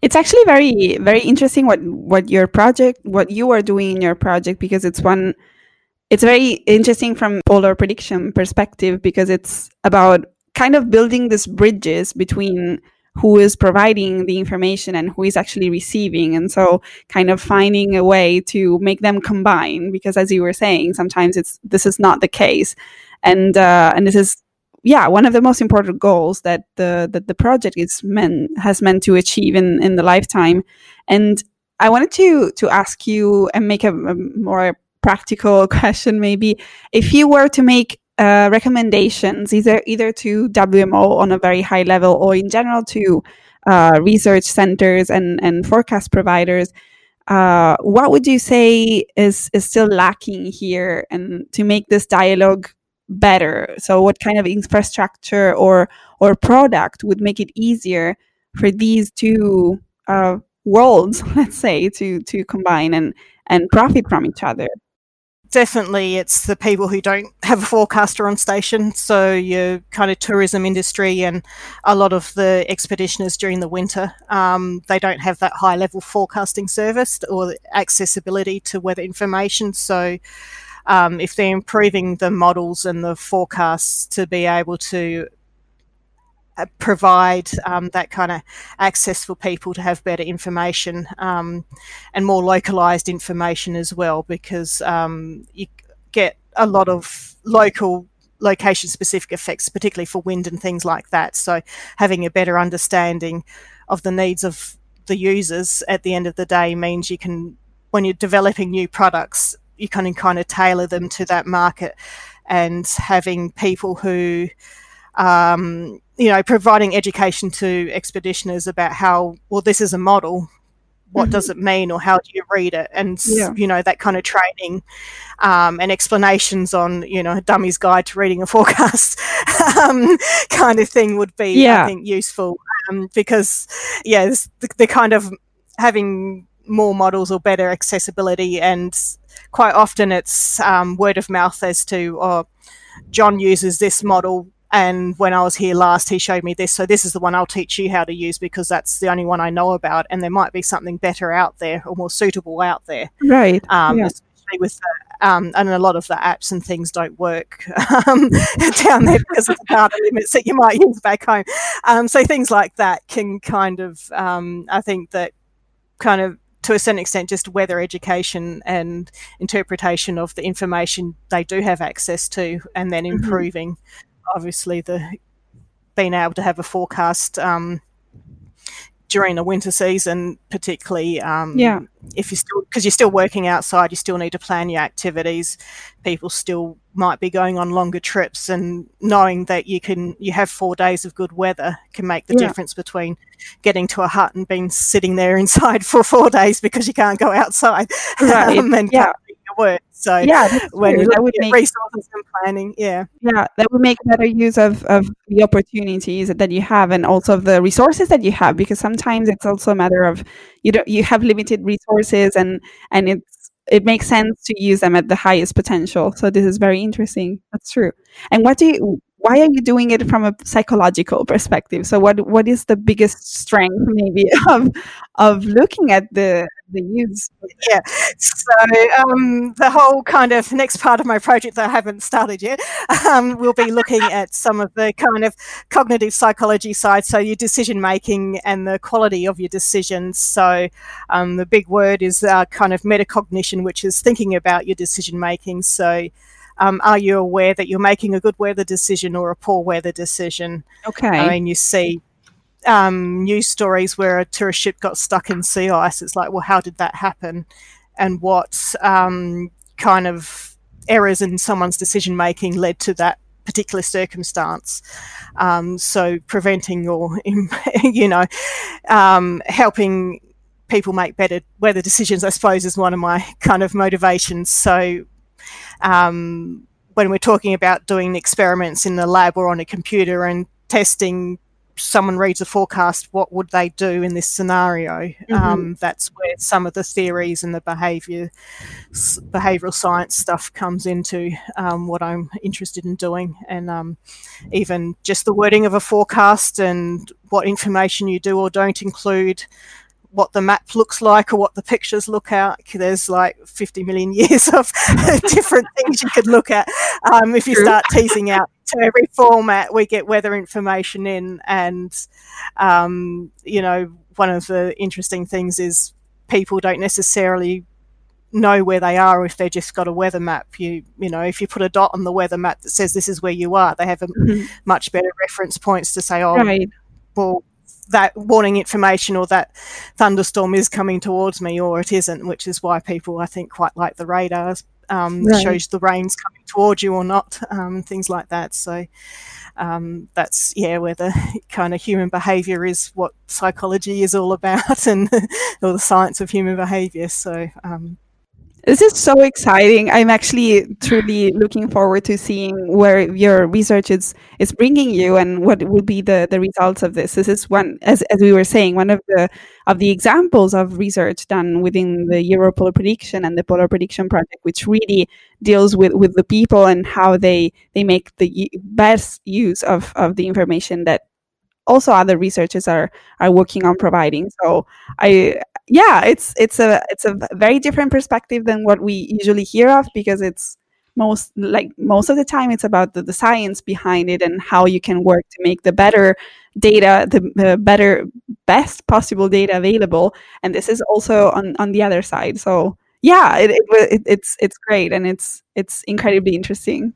It's actually very very interesting what what your project what you are doing in your project because it's one it's very interesting from polar prediction perspective because it's about kind of building these bridges between who is providing the information and who is actually receiving. And so kind of finding a way to make them combine because as you were saying sometimes it's this is not the case. And uh, and this is yeah, one of the most important goals that the that the project is meant has meant to achieve in in the lifetime. And I wanted to to ask you and make a, a more practical question, maybe. If you were to make uh, recommendations, either either to WMO on a very high level or in general to uh, research centers and and forecast providers. Uh, what would you say is is still lacking here, and to make this dialogue better so what kind of infrastructure or or product would make it easier for these two uh, worlds let's say to to combine and and profit from each other definitely it's the people who don't have a forecaster on station. So your kind of tourism industry and a lot of the expeditioners during the winter um, they don't have that high level forecasting service or accessibility to weather information. So um, if they're improving the models and the forecasts to be able to provide um, that kind of access for people to have better information um, and more localized information as well, because um, you get a lot of local location specific effects, particularly for wind and things like that. So having a better understanding of the needs of the users at the end of the day means you can, when you're developing new products, you can kind of tailor them to that market and having people who um, you know providing education to expeditioners about how well this is a model what mm-hmm. does it mean or how do you read it and yeah. you know that kind of training um, and explanations on you know a dummy's guide to reading a forecast um, kind of thing would be yeah. i think useful um, because yeah the, the kind of having more models or better accessibility and quite often it's um, word of mouth as to, oh, John uses this model. And when I was here last, he showed me this. So this is the one I'll teach you how to use because that's the only one I know about. And there might be something better out there or more suitable out there. Right. Um, yeah. Especially with the, um, and a lot of the apps and things don't work um, down there because of the data limits that you might use back home. Um, so things like that can kind of, um, I think that kind of to a certain extent, just weather education and interpretation of the information they do have access to, and then mm-hmm. improving, mm-hmm. Obviously, the being able to have a forecast um, during the winter season, particularly um, yeah. if you're still because you're still working outside, you still need to plan your activities. People still might be going on longer trips, and knowing that you can you have four days of good weather can make the yeah. difference between getting to a hut and being sitting there inside for four days because you can't go outside right. um, and yeah. Work. So yeah, when you that would make resources and planning, yeah, yeah, that would make better use of of the opportunities that you have and also of the resources that you have because sometimes it's also a matter of you don't you have limited resources and and it's it makes sense to use them at the highest potential. So this is very interesting. That's true. And what do you why are you doing it from a psychological perspective? So what what is the biggest strength maybe of of looking at the the use? Yeah. So um, the whole kind of next part of my project that i haven't started yet um, will be looking at some of the kind of cognitive psychology side so your decision making and the quality of your decisions. So um, the big word is uh, kind of metacognition which is thinking about your decision making. So um, are you aware that you're making a good weather decision or a poor weather decision? Okay. I mean, you see um, news stories where a tourist ship got stuck in sea ice. It's like, well, how did that happen? And what um, kind of errors in someone's decision making led to that particular circumstance? Um, so preventing or, you know, um, helping people make better weather decisions, I suppose, is one of my kind of motivations. So um, when we're talking about doing experiments in the lab or on a computer and testing someone reads a forecast, what would they do in this scenario? Mm-hmm. Um, that's where some of the theories and the behavior, behavioral science stuff comes into um, what I'm interested in doing, and um, even just the wording of a forecast and what information you do or don't include. What the map looks like or what the pictures look like. There's like 50 million years of different things you could look at. Um, if you True. start teasing out to every format, we get weather information in, and um, you know, one of the interesting things is people don't necessarily know where they are if they've just got a weather map. You you know, if you put a dot on the weather map that says this is where you are, they have a mm-hmm. much better reference points to say, oh, right. well, that warning information or that thunderstorm is coming towards me or it isn't, which is why people I think quite like the radars. Um, right. shows the rain's coming towards you or not, um, things like that. So um, that's yeah, where the kind of human behaviour is what psychology is all about, and or the science of human behaviour. So um, this is so exciting. I'm actually truly looking forward to seeing where your research is, is bringing you and what will be the, the results of this. This is one, as, as we were saying, one of the of the examples of research done within the Year of Polar Prediction and the Polar Prediction Project, which really deals with, with the people and how they, they make the best use of, of the information that also other researchers are are working on providing. So I yeah, it's it's a it's a very different perspective than what we usually hear of because it's most like most of the time it's about the, the science behind it and how you can work to make the better data the, the better best possible data available. And this is also on on the other side. So yeah it, it, it it's it's great and it's it's incredibly interesting.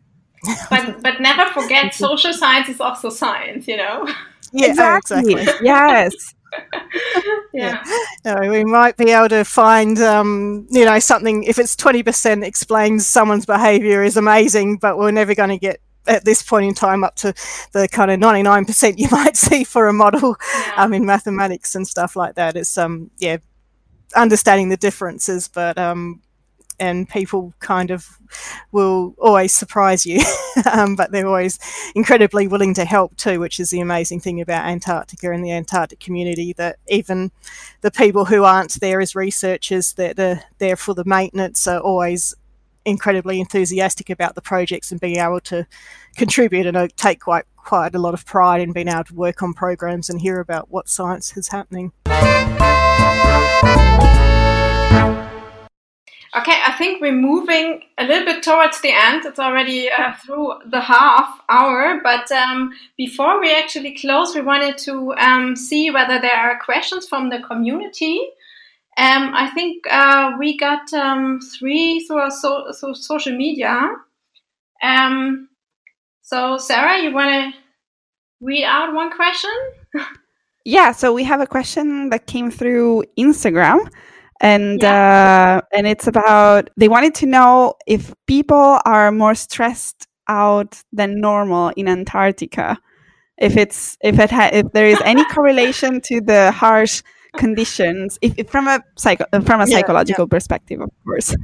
But but never forget social science is also science you know yeah exactly, exactly. yes yeah. No, we might be able to find, um, you know, something. If it's twenty percent explains someone's behaviour is amazing, but we're never going to get at this point in time up to the kind of 99% you might see for a model yeah. um, in mathematics and stuff like that. It's um yeah, understanding the differences, but um and people kind of will always surprise you, um, but they're always incredibly willing to help too, which is the amazing thing about Antarctica and the Antarctic community. That even the people who aren't there as researchers, that are there for the maintenance, are always incredibly enthusiastic about the projects and being able to contribute and take quite quite a lot of pride in being able to work on programs and hear about what science is happening. Okay, I think we're moving a little bit towards the end. It's already uh, through the half hour, but um, before we actually close, we wanted to um, see whether there are questions from the community. Um, I think uh, we got um, three through, so, through social media. Um, so, Sarah, you want to read out one question? yeah, so we have a question that came through Instagram and yeah. uh, and it's about they wanted to know if people are more stressed out than normal in Antarctica. If it's if it ha- if there is any correlation to the harsh conditions, if, if from a psycho- from a psychological yeah. perspective, of course.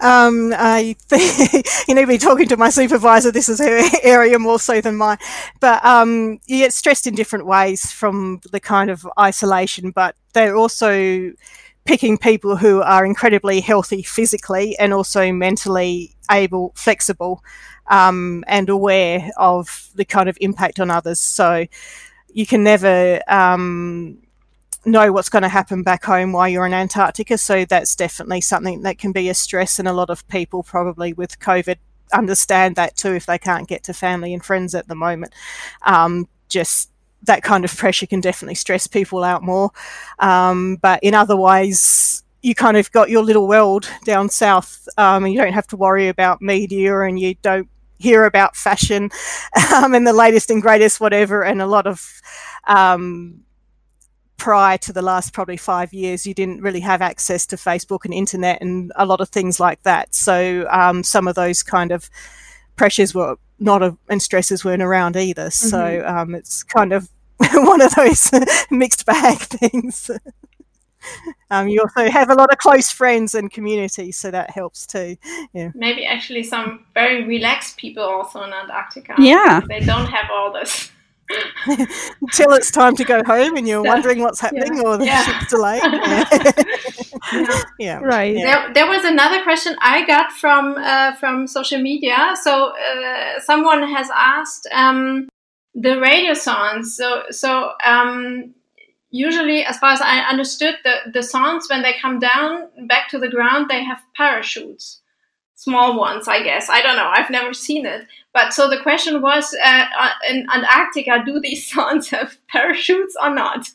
Um, I think, you know, be talking to my supervisor, this is her area more so than mine. But um, you get stressed in different ways from the kind of isolation, but they're also picking people who are incredibly healthy physically and also mentally able, flexible, um, and aware of the kind of impact on others. So you can never um, know what's going to happen back home while you're in Antarctica. So that's definitely something that can be a stress, and a lot of people probably with COVID understand that too if they can't get to family and friends at the moment. Um, just that kind of pressure can definitely stress people out more. Um, but in other ways, you kind of got your little world down south, um, and you don't have to worry about media, and you don't hear about fashion um, and the latest and greatest whatever. And a lot of um, prior to the last probably five years, you didn't really have access to Facebook and internet and a lot of things like that. So um, some of those kind of pressures were not a, and stresses weren't around either. Mm-hmm. So um, it's kind of one of those mixed bag things. um, you also have a lot of close friends and community, so that helps too. Yeah. Maybe actually some very relaxed people also in Antarctica. Yeah. They don't have all this. Until it's time to go home and you're wondering what's happening yeah. or the yeah. ship's delayed. Yeah. yeah. Right. There, there, was another question I got from uh, from social media. So uh, someone has asked um, the radiosondes. So so um, usually, as far as I understood, the, the sondes, when they come down back to the ground, they have parachutes. Small ones, I guess. I don't know. I've never seen it. But so the question was uh, uh in Antarctica, do these sondes have parachutes or not?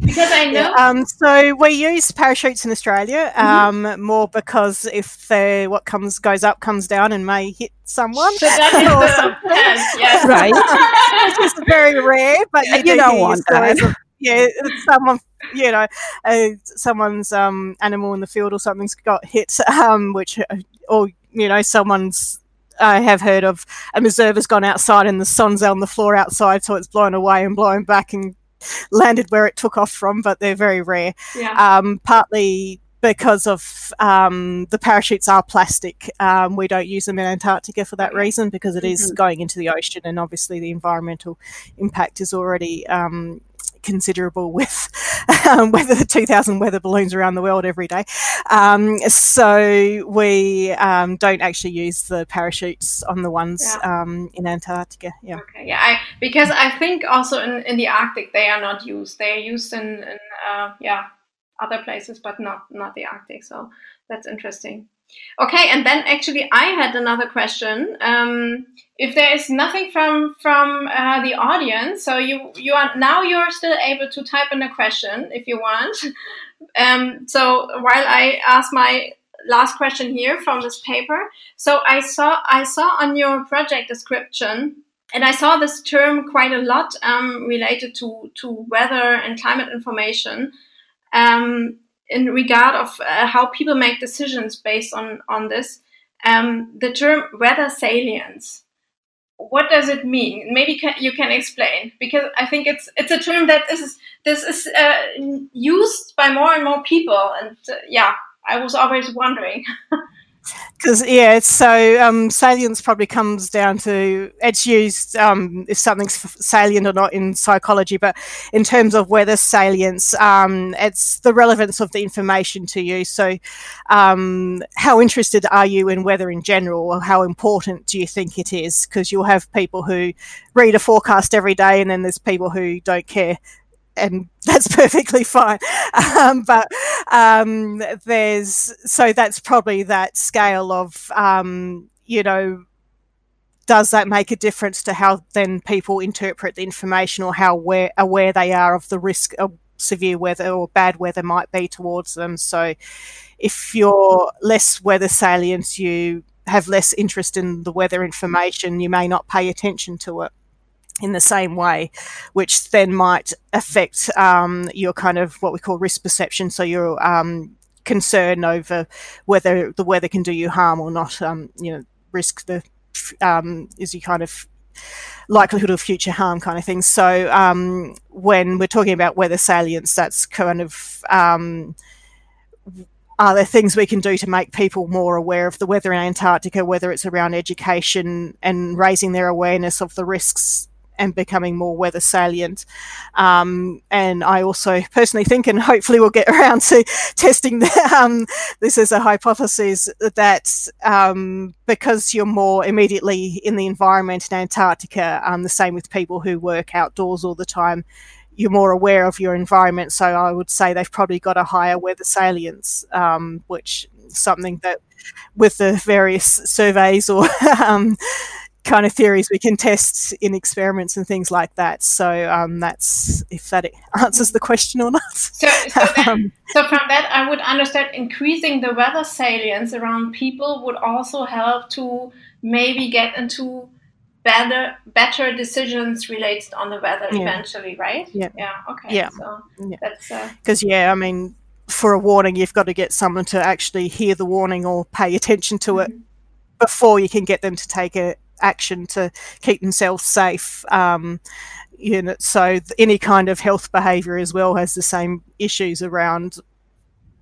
Because I know. Yeah, um, so we use parachutes in Australia mm-hmm. um, more because if the what comes goes up comes down and may hit someone. So that is the yes. right. Which is very rare, but you, you do don't want that. Of, yeah, someone, you know, uh, someone's um, animal in the field or something's got hit, um, which, uh, or you know, someone's. I have heard of a observer's gone outside and the sonde's on the floor outside, so it's blown away and blown back and landed where it took off from, but they're very rare. Yeah. Um, partly because of um, the parachutes are plastic. Um, we don't use them in Antarctica for that reason because it is mm-hmm. going into the ocean, and obviously the environmental impact is already um, considerable with um, weather 2,000 weather balloons around the world every day. Um, so we um, don't actually use the parachutes on the ones yeah. Um, in Antarctica. Yeah. Okay. Yeah. I, because I think also in, in the Arctic they are not used. They are used in, in uh, yeah other places, but not not the Arctic. So that's interesting. Okay, and then actually I had another question. Um, if there is nothing from from uh, the audience, so you you are now you're still able to type in a question if you want. Um, so while I ask my last question here from this paper, so I saw I saw on your project description. And I saw this term quite a lot um, related to, to weather and climate information. Um, in regard of uh, how people make decisions based on on this. Um, the term weather salience. What does it mean? Maybe can, you can explain because I think it's it's a term that is this is uh, used by more and more people, and uh, yeah, I was always wondering. Because yeah, so um, salience probably comes down to it's used um, if something's salient or not in psychology, but in terms of weather salience, um, it's the relevance of the information to you. So, um, how interested are you in weather in general, or how important do you think it is? Because you'll have people who read a forecast every day, and then there's people who don't care and that's perfectly fine. Um, but um, there's so that's probably that scale of um, you know does that make a difference to how then people interpret the information or how aware, aware they are of the risk of severe weather or bad weather might be towards them? So if you're less weather salient, you have less interest in the weather information, you may not pay attention to it in the same way, which then might affect um, your kind of what we call risk perception. So your um, concern over whether the weather can do you harm or not. Um, you know, risk the um, is your kind of likelihood of future harm kind of thing. So um, when we're talking about weather salience, that's kind of um, are there things we can do to make people more aware of the weather in Antarctica, whether it's around education and raising their awareness of the risks and becoming more weather salient. Um, and I also personally think, and hopefully we'll get around to testing the, um, this as a hypothesis that um, because you're more immediately in the environment in Antarctica, um, the same with people who work outdoors all the time. You're more aware of your environment, so I would say they've probably got a higher weather salience, um, which something that with the various surveys or um, kind of theories we can test in experiments and things like that. So um, that's if that answers the question or not. So, so, then, um, so, from that, I would understand increasing the weather salience around people would also help to maybe get into better better decisions related on the weather yeah. eventually, right? Yeah. Yeah. Okay. Yeah. So yeah. that's because uh, yeah, I mean. For a warning, you've got to get someone to actually hear the warning or pay attention to mm-hmm. it before you can get them to take a, action to keep themselves safe. Um, you know, so any kind of health behaviour as well has the same issues around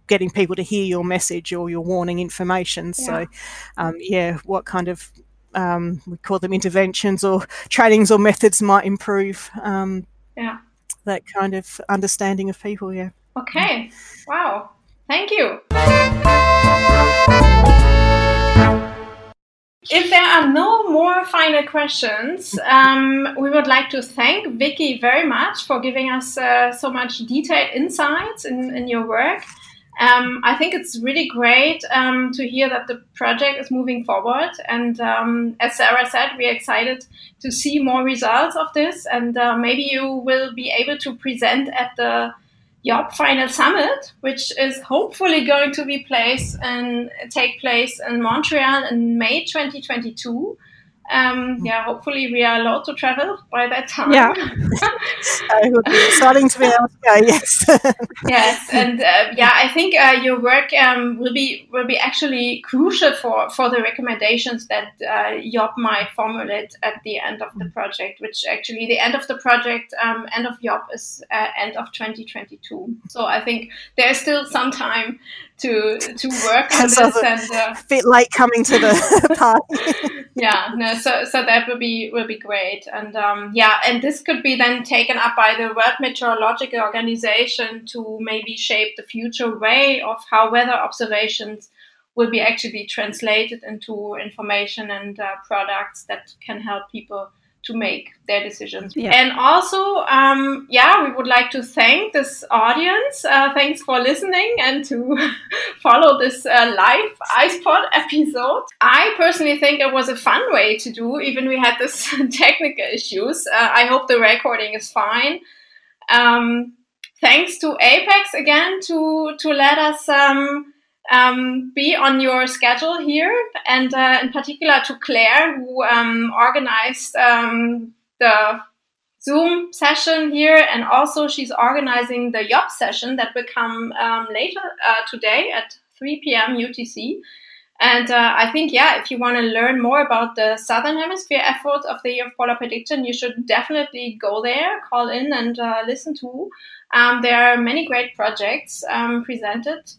getting people to hear your message or your warning information. Yeah. So, um, yeah, what kind of um, we call them interventions or trainings or methods might improve um, yeah. that kind of understanding of people. Yeah. Okay. Wow. Thank you. If there are no more final questions, um, we would like to thank Vicki very much for giving us uh, so much detailed insights in, in your work. Um, I think it's really great um, to hear that the project is moving forward. And um, as Sarah said, we're excited to see more results of this. And uh, maybe you will be able to present at the YOPP Final Summit, which is hopefully going to be place and take place in Montreal in May 2022. Um, yeah, hopefully we are allowed to travel by that time. Yeah, it would be exciting to be able to go. Yes, yes, and uh, yeah, I think uh, your work um, will be will be actually crucial for for the recommendations that uh, YOPP might formulate at the end of the project. Which actually the end of the project, um, end of YOPP is uh, end of 2022. So I think there's still some time to to work on So this and. Uh, a bit late coming to the party. yeah no so so that will be will be great and um, yeah and this could be then taken up by the world meteorological organization to maybe shape the future way of how weather observations will be actually translated into information and uh, products that can help people to make their decisions. Yeah. And also, um, yeah, we would like to thank this audience. Uh, thanks for listening and to follow this uh, live IcePod episode. I personally think it was a fun way to do, even we had this technical issues. Uh, I hope the recording is fine. Um, thanks to APECS again to to let us um, um, be on your schedule here, and uh, in particular to Claire, who um, organized um, the Zoom session here, and also she's organizing the YOPP session that will come um, later uh, today at 3 p.m. UTC. And uh, I think, yeah, if you want to learn more about the Southern Hemisphere efforts of the Year of Polar Prediction, you should definitely go there, call in, and uh, listen to. Um, there are many great projects um, presented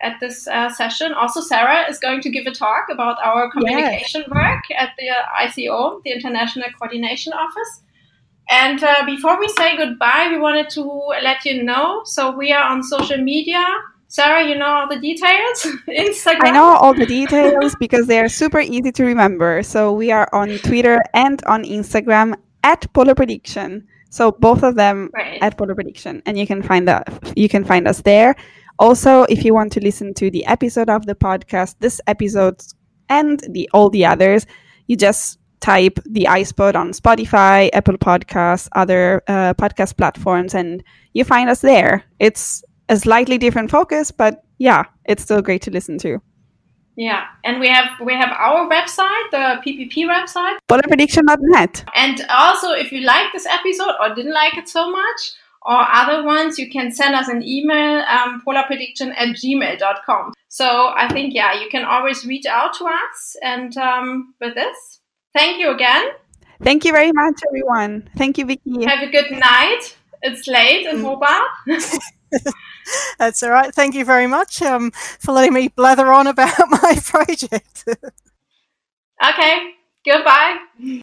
at this uh, session. Also, Sarah is going to give a talk about our communication work at the uh, ICO, the International Coordination Office. And uh, before we say goodbye, we wanted to let you know. So we are on social media. Sarah, you know all the details. Instagram. I know all the details because they are super easy to remember. So we are on Twitter and on Instagram at Polar Prediction. So both of them Right. at Polar Prediction, and you can find that you can find us there. Also, if you want to listen to the episode of the podcast, this episode and the all the others, you just type the IcePod on Spotify, Apple Podcasts, other uh, podcast platforms, and you find us there. It's a slightly different focus, but yeah, it's still great to listen to. Yeah, and we have we have our website, the PPP website, Polarprediction.net. and also if you like this episode or didn't like it so much, or other ones, you can send us an email, um, polarprediction at gmail.com. So I think yeah, you can always reach out to us. And um, with this, thank you again. Thank you very much, everyone. Thank you, Vicki. Have a good night. It's late in Hobart. That's all right. Thank you very much um, for letting me blather on about my project. okay, goodbye.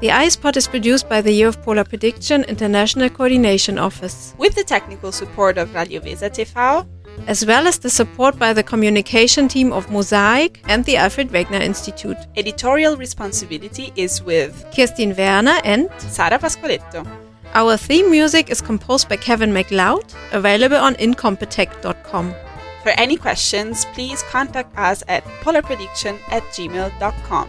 The IcePod is produced by the Year of Polar Prediction International Coordination Office, With the technical support of Radio Weser TV, as well as the support by the communication team of MOSAiC and the Alfred Wegener Institute. editorial responsibility is with Kirstin Werner and Sara Pasqualetto. our theme music is composed by Kevin MacLeod, available on incompetech.com. For any questions, please contact us at polarprediction at gmail.com.